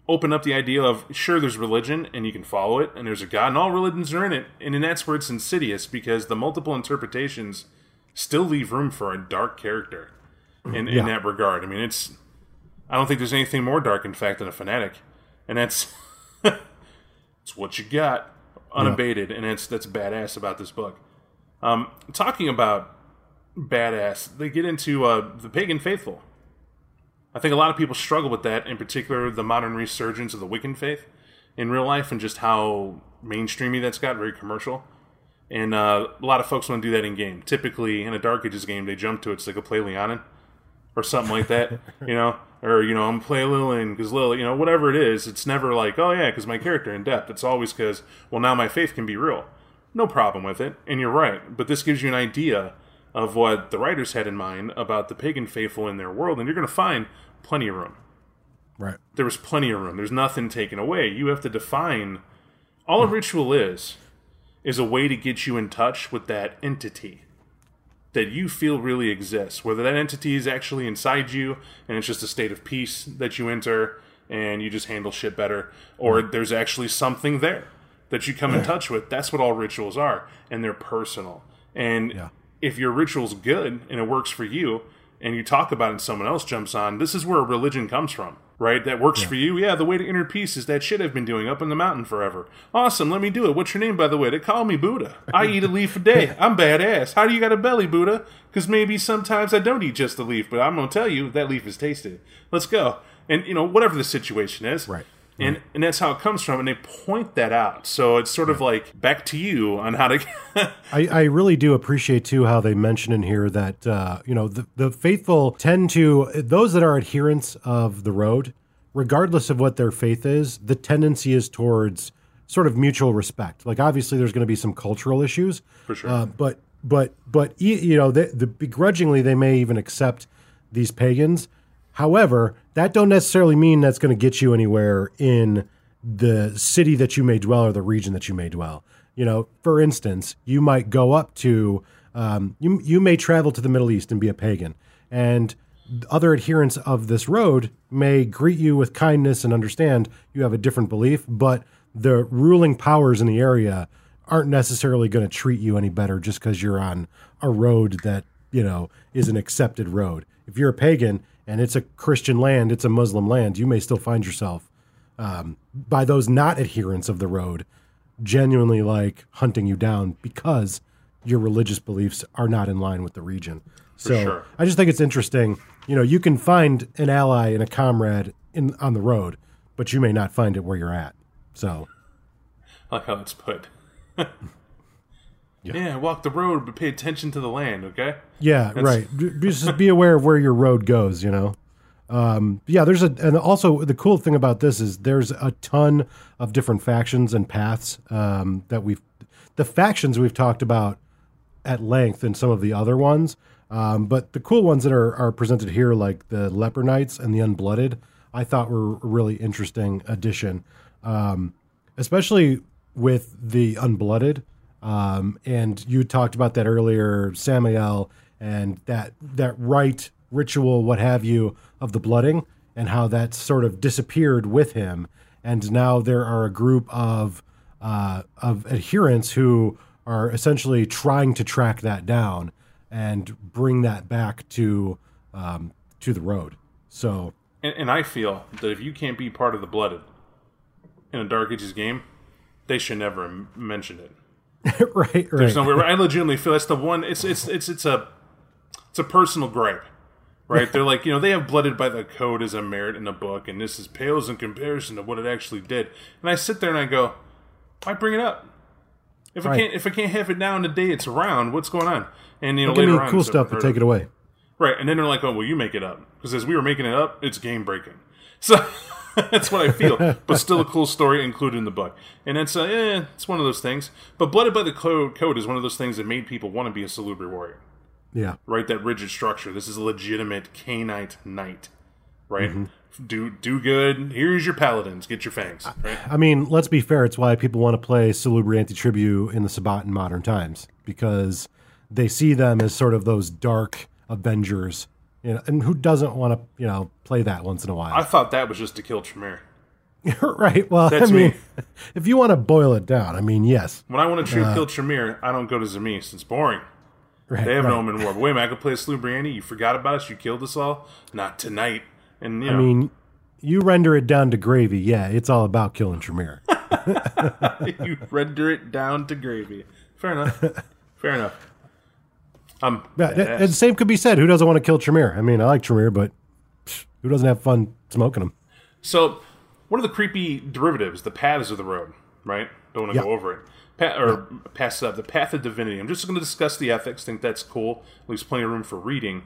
open up the idea of sure, there's religion and you can follow it, and there's a God, and all religions are in it, and then that's where it's insidious because the multiple interpretations still leave room for a dark character in, in that regard. I mean, it's I don't think there's anything more dark, in fact, than a fanatic, and that's (laughs) it's what you got unabated, and that's that's badass about this book. Um, talking about badass, they get into uh, the pagan faithful. I think a lot of people struggle with that, in particular the modern resurgence of the Wiccan faith in real life, and just how mainstreamy that's got, very commercial. And uh, a lot of folks want to do that in game. Typically, in a Dark Ages game, they jump to it so they play Lhiannan or something like that, (laughs) you know, or you know, I'm play Lillian because Lil, you know, whatever it is. It's never like, oh yeah, because my character in depth. It's always because, well, now my faith can be real. No problem with it, and you're right. But this gives you an idea of what the writers had in mind about the pagan faithful in their world, and you're going to find plenty of room. Right. There was plenty of room. There's nothing taken away. You have to define. All a hmm. ritual is is a way to get you in touch with that entity that you feel really exists. Whether that entity is actually inside you and it's just a state of peace that you enter and you just handle shit better, or hmm. there's actually something there that you come in touch with. That's what all rituals are, and they're personal. And Yeah. If your ritual's good and it works for you, and you talk about it and someone else jumps on, this is where religion comes from, right? That works for you. Yeah, the way to inner peace is that shit I've been doing up in the mountain forever. Awesome, let me do it. What's your name, by the way? They call me Buddha. I eat a (laughs) leaf a day. I'm badass. How do you got a belly, Buddha? Because maybe sometimes I don't eat just a leaf, but I'm going to tell you that leaf is tasty. Let's go. And, you know, whatever the situation is. Right. And, and that's how it comes from, and they point that out. So it's sort of like back to you on how to. (laughs) I, I really do appreciate too how they mention in here that uh, you know the, the faithful tend to those that are adherents of the road, regardless of what their faith is, the tendency is towards sort of mutual respect. Like obviously, there's going to be some cultural issues For sure. uh, but but but you know, the, the begrudgingly they may even accept these pagans. However, that don't necessarily mean that's going to get you anywhere in the city that you may dwell or the region that you may dwell. You know, for instance, you might go up to um, you you may travel to the Middle East and be a pagan, and other adherents of this road may greet you with kindness and understand you have a different belief, but the ruling powers in the area aren't necessarily going to treat you any better just because you're on a road that you know is an accepted road. If you're a pagan and it's a Christian land, it's a Muslim land, you may still find yourself um, by those not adherents of the road genuinely like hunting you down because your religious beliefs are not in line with the region. So sure. I just think it's interesting. You know, you can find an ally and a comrade in on the road, but you may not find it where you're at. So I like how it's put. (laughs) yeah. walk the road, but pay attention to the land, okay? Yeah, right. Just be aware of where your road goes. You know. Um, yeah, there's a, and also the cool thing about this is there's a ton of different factions and paths um, that we've, the factions we've talked about at length in some of the other ones. Um, but the cool ones that are, are presented here, like the Leper Knights and the Unblooded, I thought were a really interesting addition, um, especially with the Unblooded. Um, and you talked about that earlier, Samiel, and that that rite ritual, what have you, of the blooding, and how that sort of disappeared with him. And now there are a group of uh, of adherents who are essentially trying to track that down and bring that back to um, to the road. So And, and I feel that if you can't be part of the Blooded in a Dark Ages game, they should never mention it. Right, (laughs) right. There's no way. I legitimately feel that's the one. It's it's it's it's a it's a personal gripe, right? They're like you know they have blooded by the code as a merit in a book, and this is pales in comparison to what it actually did. And I sit there and I go, why bring it up? If I can't if I can't have it now in the day it's around, what's going on? And you know, Give later me on, cool stuff to take it away. Right, and then they're like, "Oh, well, you make it up," because as we were making it up, it's game breaking. So (laughs) that's what I feel, but still a cool story included in the book. And it's uh, eh, it's one of those things. But Blooded by the Code, Code is one of those things that made people want to be a Salubri warrior. Yeah. Right, that rigid structure. This is a legitimate Cainite knight. Right, Mm-hmm. do do good. Here's your paladins. Get your fangs. Right. I mean, let's be fair. It's why people want to play Salubri Anti-Tribu in the Sabbat in modern times because they see them as sort of those dark Avengers. You know, and who doesn't want to, you know, play that once in a while? I thought that was just to kill Tremere. (laughs) right. Well, That's I mean, me. (laughs) if you want to boil it down, I mean, yes. When I want to uh, kill Tremere, I don't go to Tzimisce. It's boring. Right, They have right. no omen war. But wait a minute, I could play a Slubriani. You forgot about us. You killed us all. Not tonight. And you know, I mean, you render it down to gravy. Yeah, it's all about killing Tremere. (laughs) you render it down to gravy. Fair enough. Fair enough. Um, Yeah, the same could be said. Who doesn't want to kill Tremere? I mean, I like Tremere, but who doesn't have fun smoking him? so one of the creepy derivatives, the paths of the road, right? Don't want to Yeah. go over it. Pa- or pass it up. The path of divinity. I'm just going to discuss the ethics. Think that's cool. Leaves plenty of room for reading.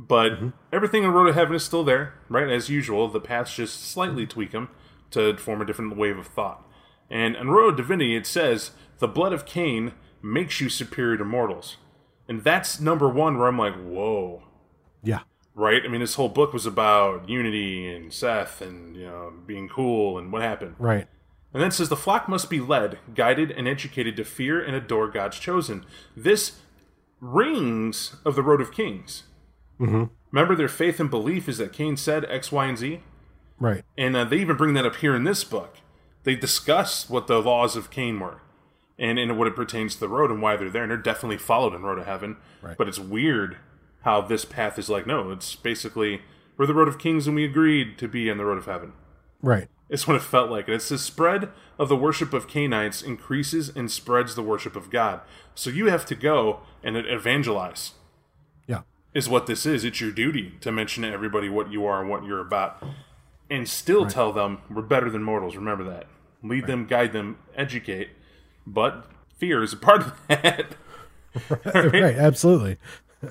But everything in Road of Heaven is still there, right? As usual, the paths just slightly tweak them to form a different wave of thought. And in Road of Divinity, it says, the blood of Cain makes you superior to mortals. And that's number one where I'm like, whoa, Yeah, right? I mean, this whole book was about unity and Seth and, you know, being cool and what happened. right. And then it says the flock must be led, guided, and educated to fear and adore God's chosen. This rings of the Road of Kings. Mm-hmm. Remember, their faith and belief is that Cain said X, Y, and Z. Right. And uh, they even bring that up here in this book. They discuss what the laws of Cain were and, and what it pertains to the road and why they're there. And they're definitely followed in Road of Heaven. Right. But it's weird how this path is like, no, it's basically we're the Road of Kings and we agreed to be in the Road of Heaven. Right. It's what it felt like. And it's the spread of the worship of Cainites increases and spreads the worship of God. So you have to go and evangelize, Yeah. is what this is. It's your duty to mention to everybody what you are and what you're about. And still tell them we're better than mortals. Remember that. Lead them, guide them, educate. But fear is a part of (laughs) that. right absolutely. (laughs)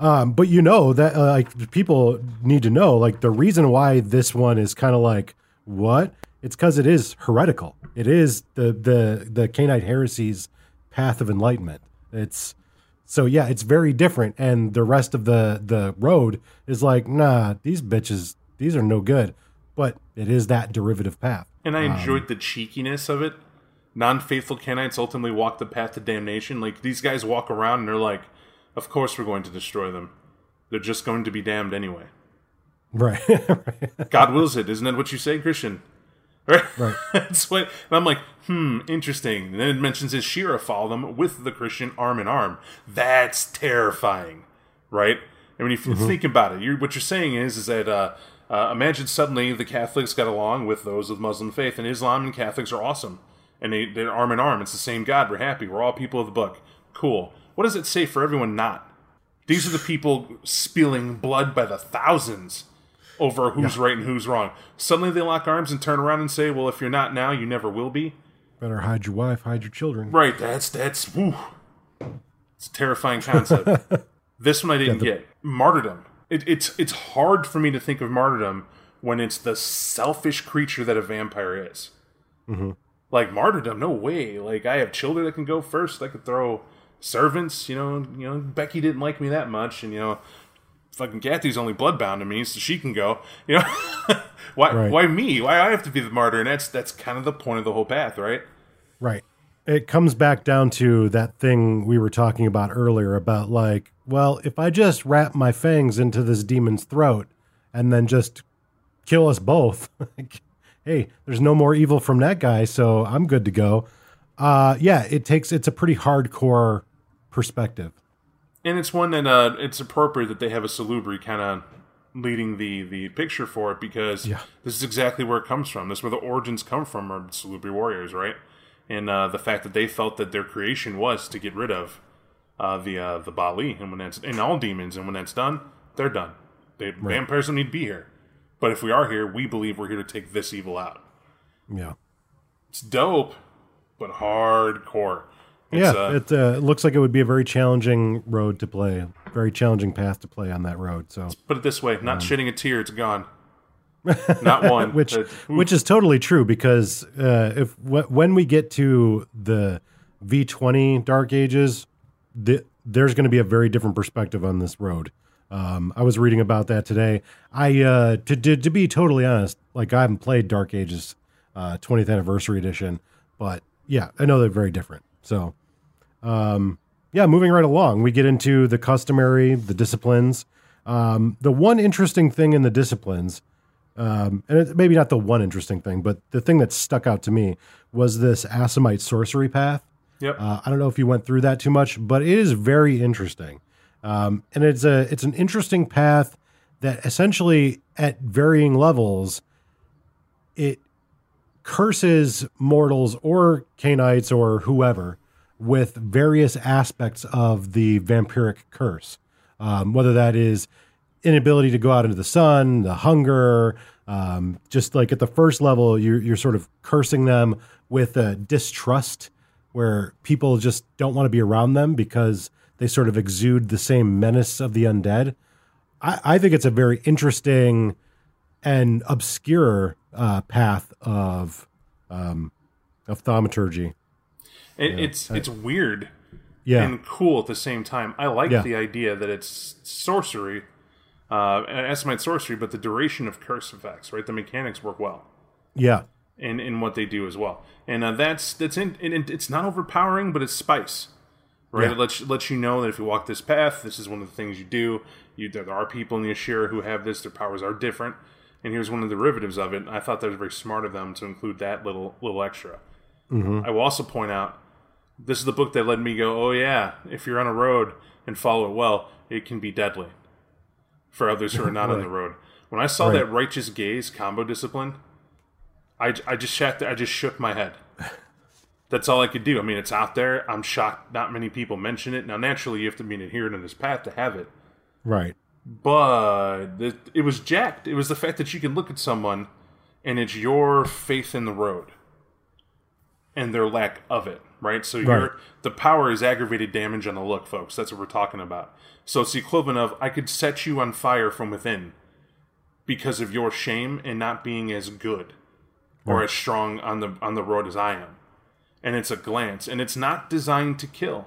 Um but you know that uh, like people need to know like the reason why this one is kind of like what? It's because it is heretical. It is the the the Cainite heresy's path of enlightenment. It's so yeah it's very different and the rest of the the road is like nah these bitches these are no good. But it is that derivative path. And I enjoyed the cheekiness of it. Non faithful Cainites ultimately walk the path to damnation. Like, these guys walk around and they're like, of course we're going to destroy them. They're just going to be damned anyway. (laughs) right (laughs) God wills it. Isn't that what you say, Christian? (laughs) Right? Right. That's what, and I'm like, hmm, interesting. And then it mentions his Shira follow them with the Christian arm in arm. That's terrifying, right? I mean, if you think about it, you're, what you're saying is, is that uh, uh, imagine suddenly the Catholics got along with those of Muslim faith, and Islam and Catholics are awesome, and they, they're arm in arm. It's the same God. We're happy. We're all people of the book. Cool. What does it say for everyone not? These are the people spilling blood by the thousands over who's right and who's wrong. Suddenly they lock arms and turn around and say, "Well, if you're not now, you never will be." better hide your wife hide your children Right. That's that's whew. It's a terrifying concept. (laughs) this one I didn't get. Martyrdom. It, it's it's hard for me to think of martyrdom when it's the selfish creature that a vampire is. Mm-hmm. Like martyrdom, no way. Like I have children that can go first. I could throw servants. You know, you know. Becky didn't like me that much, and you know, fucking Kathy's only bloodbound to me, so she can go. You know, (laughs) why Right. why me? Why I have to be the martyr? And that's that's kind of the point of the whole path, right? Right. It comes back down to that thing we were talking about earlier about like, well, if I just wrap my fangs into this demon's throat and then just kill us both, (laughs) like, hey, there's no more evil from that guy, so I'm good to go. Uh, yeah, it takes it's a pretty hardcore perspective. and it's one that uh, it's appropriate that they have a salubri kind of leading the the picture for it because Yeah. this is exactly where it comes from. This is where the origins come from, are salubri warriors, right? And uh, the fact that they felt that their creation was to get rid of uh, the uh, the Baali, and when that's and all demons, and when that's done, they're done. They, Vampires don't need to be here, but if we are here, we believe we're here to take this evil out. Yeah. It's dope. but hardcore. It's, yeah, uh, it uh, looks like it would be a very challenging road to play, very challenging path to play on that road. So, put it this way: not shedding a tear, it's gone. (laughs) Not one. which Uh, which is totally true because uh, if wh- when we get to the V20 Dark Ages, th- there's going to be a very different perspective on this road. Um, I was reading about that today. I uh, to, to to be totally honest, like I haven't played Dark Ages uh, 20th Anniversary Edition, but yeah, I know they're very different. So, um, yeah, moving right along, we get into the customary, the disciplines. Um, the one interesting thing in the disciplines um, and it's maybe not the one interesting thing, but the thing that stuck out to me was this Assamite sorcery path. Yep. Uh, I don't know if you went through that too much, but it is very interesting, um, and it's a it's an interesting path that essentially at varying levels it curses mortals or Cainites or whoever with various aspects of the vampiric curse, um, whether that is inability to go out into the sun, the hunger. Um, just like at the first level, you're, you're sort of cursing them with a distrust where people just don't want to be around them because they sort of exude the same menace of the undead. I, I think it's a very interesting and obscure uh, path of um, of thaumaturgy. It, it's it's weird Yeah, and cool at the same time. I like Yeah. the idea that it's sorcery, uh, Assamite sorcery, but the duration of curse effects, right? The mechanics work well yeah, in, in what they do as well, and uh, that's that's in, and it- it's not overpowering, but it's spice, right? Yeah. It lets lets you know that if you walk this path, this is one of the things you do. You there are people in the Ashirra who have this; their powers are different, and here's one of the derivatives of it. I thought that was very smart of them to include that little little extra. Mm-hmm. I will also point out this is the book that led me go, oh yeah, if you're on a road and follow it well, it can be deadly for others who are not on the road. When I saw Right. that righteous gaze combo discipline, I, I just shat I just shook my head. That's all I could do. I mean, it's out there. I'm shocked not many people mention it. Now, naturally, you have to be an adherent in this path to have it. right. But it, it was jacked. It was the fact that you can look at someone and it's your faith in the road and their lack of it, right? So Right. your the power is aggravated damage on the look, folks. That's what we're talking about. So it's the equivalent of I could set you on fire from within because of your shame and not being as good or as strong on the on the road as I am. And it's a glance, and it's not designed to kill.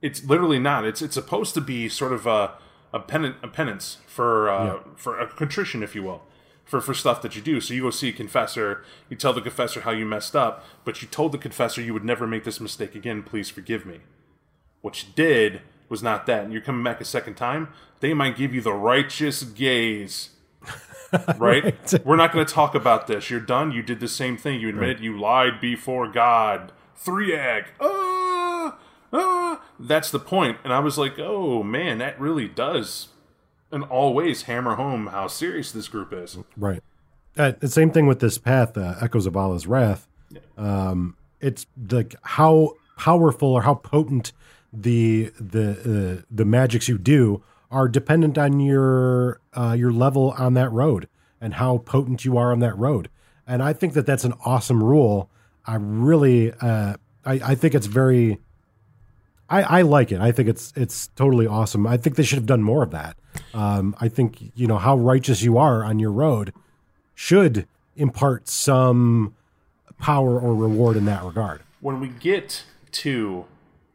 It's literally not. It's it's supposed to be sort of a a, penance, a penance for uh, for a contrition, if you will, for for stuff that you do. So you go see a confessor, you tell the confessor how you messed up, but you told the confessor you would never make this mistake again. Please forgive me. What you did was not that, and you're coming back a second time. They might give you the righteous gaze. (laughs) Right? We're not going to talk about this. You're done. You did the same thing. You admitted you lied before God. Three egg. Ah, ah. That's the point. And I was like, oh man, that really does, and always hammer home how serious this group is. Right. Uh, the same thing with this path, uh, Echoes of Allah's Wrath. Um, it's like how powerful or how potent the the uh, the magics you do are dependent on your uh, your level on that road and how potent you are on that road. And I think that that's an awesome rule. I really, uh, I, I think it's very. I, I like it. I think it's it's totally awesome. I think they should have done more of that. Um, I think you know how righteous you are on your road should impart some power or reward in that regard. When we get to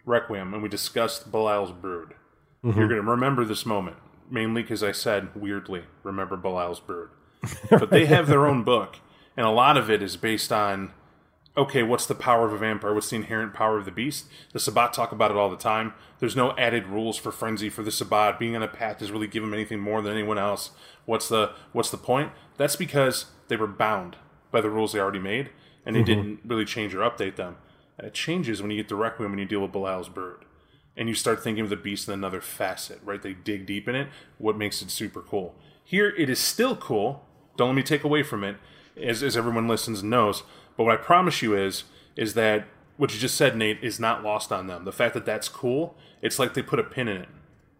Requiem and we discuss Belial's Brood, you're mm-hmm. going to remember this moment, mainly because I said, weirdly, remember Belial's Brood. (laughs) but they have their own book, and a lot of it is based on okay, what's the power of a vampire? What's the inherent power of the beast? The Sabbat talk about it all the time. There's no added rules for frenzy for the Sabbat. Being on a path doesn't really give them anything more than anyone else. What's the what's the point? That's because they were bound by the rules they already made, and they mm-hmm. didn't really change or update them. And it changes when you get to Requiem and you deal with Belial's Brood. And you start thinking of the beast in another facet, right? They dig deep in it, what makes it super cool. Here, it is still cool. Don't let me take away from it, as, as everyone listens and knows. But what I promise you is, is that what you just said, Nate, is not lost on them. The fact that that's cool, it's like they put a pin in it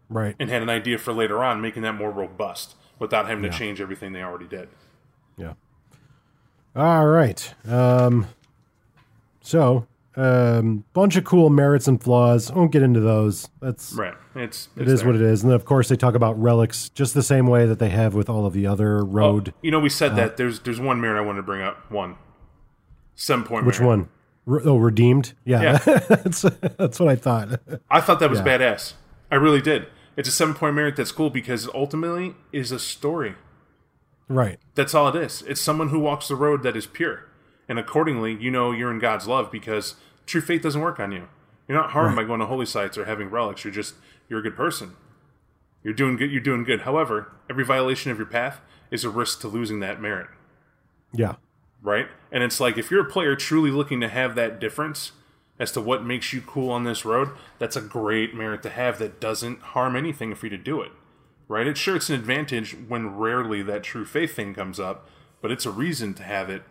Right. and had an idea for later on, making that more robust without having to change everything they already did. Yeah. All right. Um, So, um, bunch of cool merits and flaws. I won't get into those. That's Right. It's, it is what it is. And then, of course, they talk about relics just the same way that they have with all of the other road. You know, we Uh, said that. There's there's one merit I wanted to bring up. One. Seven point. Which merit. one? Re- oh, redeemed. Yeah, Yeah. (laughs) that's that's what I thought. I thought that was Yeah. badass. I really did. It's a seven point merit that's cool because ultimately is a story. right. That's all it is. It's someone who walks the road that is pure. And accordingly, you know you're in God's love because true faith doesn't work on you. You're not harmed by going to holy sites or having relics. You're just you're a good person. You're doing good you're doing good. However, every violation of your path is a risk to losing that merit. Yeah. Right? And it's like if you're a player truly looking to have that difference as to what makes you cool on this road, that's a great merit to have that doesn't harm anything for you to do it. Right? It's sure it's an advantage when rarely that true faith thing comes up, but it's a reason to have it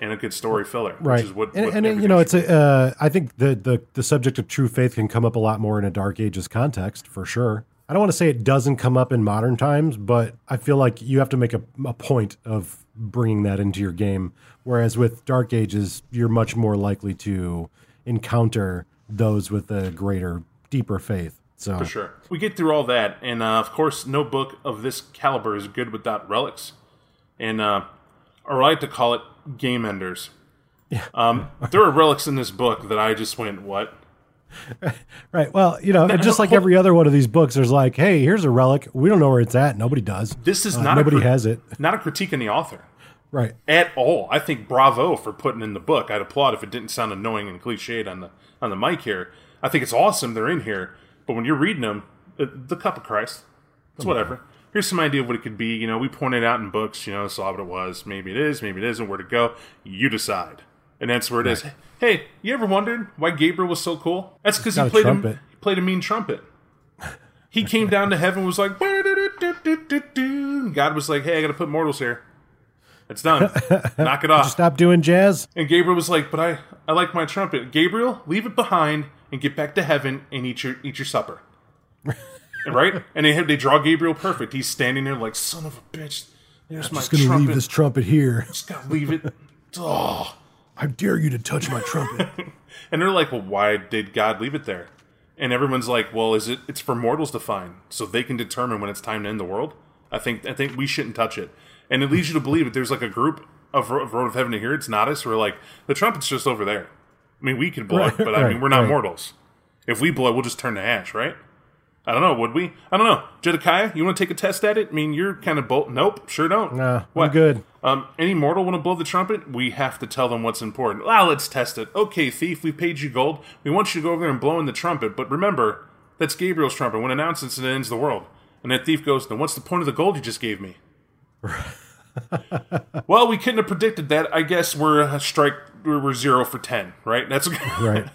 and a good story filler, Right. which is what, and, what and you know, it's a. Uh, I think the, the the subject of true faith can come up a lot more in a Dark Ages context for sure. I don't want to say it doesn't come up in modern times, but I feel like you have to make a, a point of bringing that into your game. Whereas with Dark Ages, you're much more likely to encounter those with a greater, deeper faith. So For sure. We get through all that, and uh, of course, no book of this caliber is good without relics. And, uh, or I like to call it game enders. Yeah. Um, there are relics in this book that I just went, what? (laughs) Right. Well, you know, just like every other one of these books, there's like, hey, here's a relic. We don't know where it's at. Nobody does. This is Uh, not nobody a, cri- has it. Not a critique on the author Right. at all. I think bravo for putting in the book. I'd applaud if it didn't sound annoying and cliched on the on the mic here. I think it's awesome they're in here, but when you're reading them, uh, the cup of Christ, it's whatever. Here's some idea of what it could be. You know, we pointed out in books. You know, saw what it was. Maybe it is. Maybe it isn't. Where to go? You decide. And that's where it is. Hey, you ever wondered why Gabriel was so cool? That's because he got a played he played a mean trumpet. He came down to heaven, was like, God was like, "Hey, I got to put mortals here. It's done. (laughs) Knock it off." Stop doing jazz. And Gabriel was like, "But I, I like my trumpet. Gabriel, leave it behind and get back to heaven and eat your eat your supper." (laughs) right? And they have, they draw Gabriel perfect. He's standing there like, "Son of a bitch, there's my trumpet. Just gonna trumpet. leave this trumpet here. (laughs) Just gotta leave it." Oh. I dare you to touch my trumpet. (laughs) And they're like, "Well, why did God leave it there?" And everyone's like, "Well, is it? It's for mortals to find, so they can determine when it's time to end the world." I think I think we shouldn't touch it, and it leads you to believe that there's like a group of, of Road of Heaven to here. It's not us. We're like the trumpet's just over there. I mean, we could blow it, but I mean, we're not right. mortals. If we blow it, we'll just turn to ash, right? I don't know. Would we? I don't know. Jedekiah, you want to take a test at it? I mean, you're kind of bolt. Nope, sure don't. Nah, What? I'm good. Um, any mortal want to blow the trumpet? We have to tell them what's important. Well, let's test it. Okay, thief, we paid you gold. We want you to go over there and blow in the trumpet. But remember, that's Gabriel's trumpet. When it announces it ends the world. And that thief goes, then what's the point of the gold you just gave me? (laughs) well, we couldn't have predicted that. I guess we're a strike. We're we're zero for ten, right? That's (laughs) Right.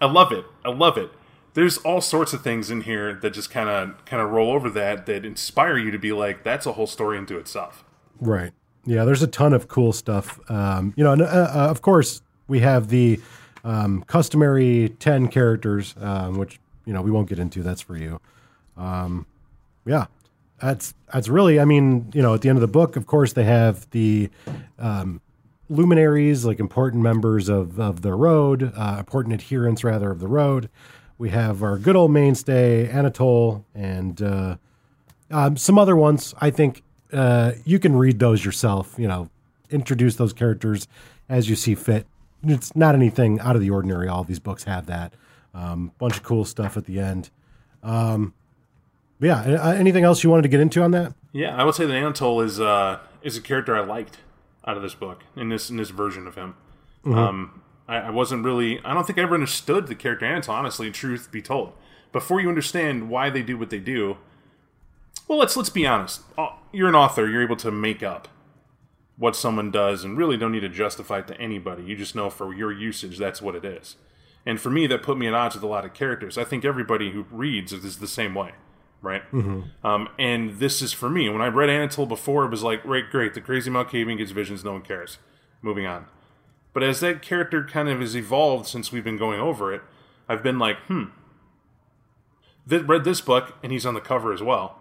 I love it. I love it. There's all sorts of things in here that just kind of kind of roll over that that inspire you to be like, that's a whole story into itself. Right. Yeah, there's a ton of cool stuff. Um, you know, and, uh, uh, of course, we have the um, customary 10 characters, um, which, you know, we won't get into. That's for you. Um, yeah. That's that's really, I mean, you know, at the end of the book, of course, they have the um, luminaries, like important members of, of the road, uh, important adherents, rather, of the road. We have our good old mainstay, Anatole, and uh, um, some other ones. I think uh, you can read those yourself. You know, introduce those characters as you see fit. It's not anything out of the ordinary. All these books have that. Um, bunch of cool stuff at the end. Um, yeah. Anything else you wanted to get into on that? Yeah, I would say that Anatole is uh, is a character I liked out of this book in this in this version of him. Um, I, I wasn't really. I don't think I ever understood the character Anatole. Honestly, truth be told, before you understand why they do what they do, well, let's let's be honest. Uh, You're an author. You're able to make up what someone does, and really don't need to justify it to anybody. You just know for your usage, that's what it is. And for me, that put me at odds with a lot of characters. I think everybody who reads is the same way, right? Um, and this is for me. When I read Anatole before, it was like, right, great, the crazy Malkavian gets visions, no one cares. Moving on. But as that character kind of has evolved since we've been going over it, I've been like, hmm. Th- read this book, and he's on the cover as well.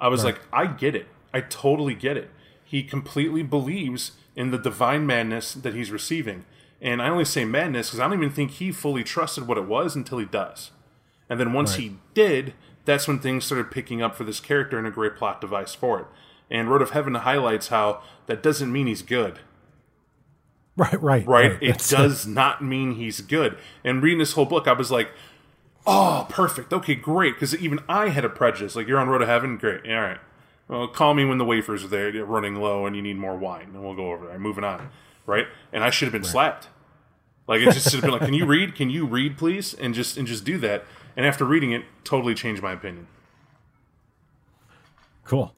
I was like, I get it. I totally get it. He completely believes in the divine madness that he's receiving. And I only say madness because I don't even think he fully trusted what it was until he does. And then once Right. he did, that's when things started picking up for this character and a great plot device for it. And Road of Heaven highlights how that doesn't mean he's good Right, right, right? It That's- does not mean he's good. And reading this whole book, I was like, oh, perfect. Okay, great. Because even I had a prejudice. Like, you're on Road to Heaven? Great. All right. Well, call me when the wafers are there, they're running low, and you need more wine, and we'll go over there. Moving on, right? And I should have been slapped. Like it just should have been like, "Can you read? Can you read, please?" And just and just do that. And after reading it, totally changed my opinion. Cool.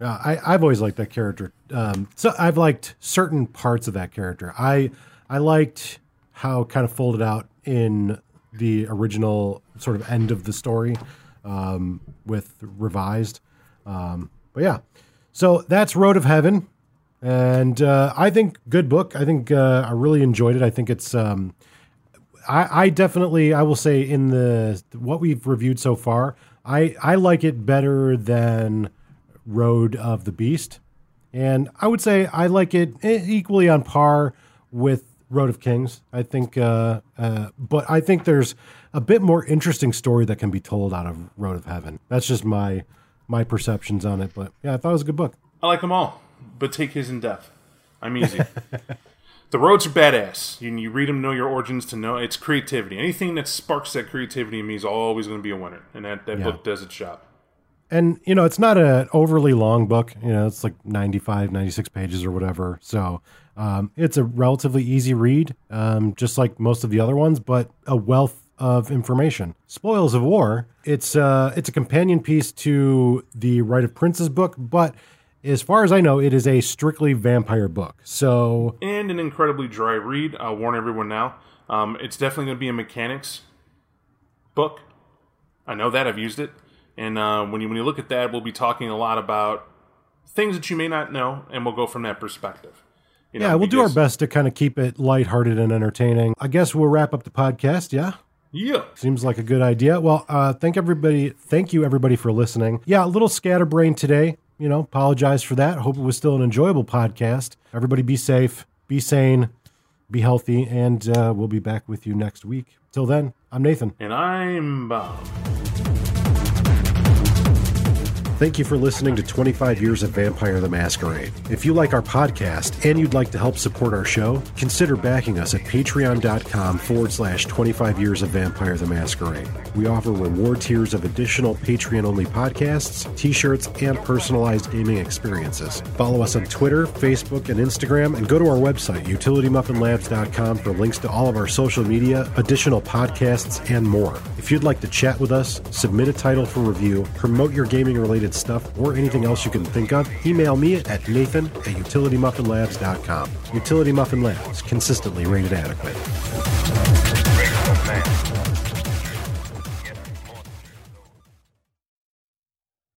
Yeah, I, I've always liked that character. Um, so I've liked certain parts of that character. I I liked how kind of folded out in the original sort of end of the story um, with revised. Um, but yeah, so that's Road of Heaven, and uh, I think good book. I think uh, I really enjoyed it. I think it's. Um, I, I definitely I will say in the what we've reviewed so far, I I like it better than Road of the Beast, and I would say I like it e- equally on par with Road of Kings. I think, uh, uh, but I think there's a bit more interesting story that can be told out of Road of Heaven. That's just my my perceptions on it. But yeah, I thought it was a good book. I like them all, but take his in depth. I'm easy. (laughs) the roads are badass. You, you read them, know your origins to know it's creativity. Anything that sparks that creativity in me is always going to be a winner, and that, that Yeah. book does its job. And you know it's not an overly long book you know it's like 95 96 pages or whatever so um, it's a relatively easy read um, just like most of the other ones but a wealth of information spoils of war it's uh, it's a companion piece to the right of princes book but as far as i know it is a strictly vampire book so and an incredibly dry read. I'll warn everyone now. Um, it's definitely going to be a mechanics book. I know that I've used it, and uh, when you when you look at that, we'll be talking a lot about things that you may not know, and we'll go from that perspective. You yeah we'll do our best to kind of keep it lighthearted and entertaining i guess we'll wrap up the podcast yeah Yeah, Seems like a good idea. Well, uh, thank everybody. Thank you everybody for listening. Yeah, a little scatterbrain today. You know, apologize for that. Hope it was still an enjoyable podcast. Everybody be safe, be sane, be healthy, and uh, we'll be back with you next week. Till then, I'm Nathan. and I'm Bob. Thank you for listening to 25 Years of Vampire the Masquerade. If you like our podcast and you'd like to help support our show, consider backing us at patreon.com forward slash 25 Years of Vampire the Masquerade. We offer reward tiers of additional Patreon only podcasts, t shirts, and personalized gaming experiences. Follow us on Twitter, Facebook, and Instagram, and go to our website, utilitymuffinlabs.com, for links to all of our social media, additional podcasts, and more. If you'd like to chat with us, submit a title for review, promote your gaming related stuff, or anything else you can think of, email me at nathan at utilitymuffinlabs.com. Utility Muffin Labs, consistently rated adequate.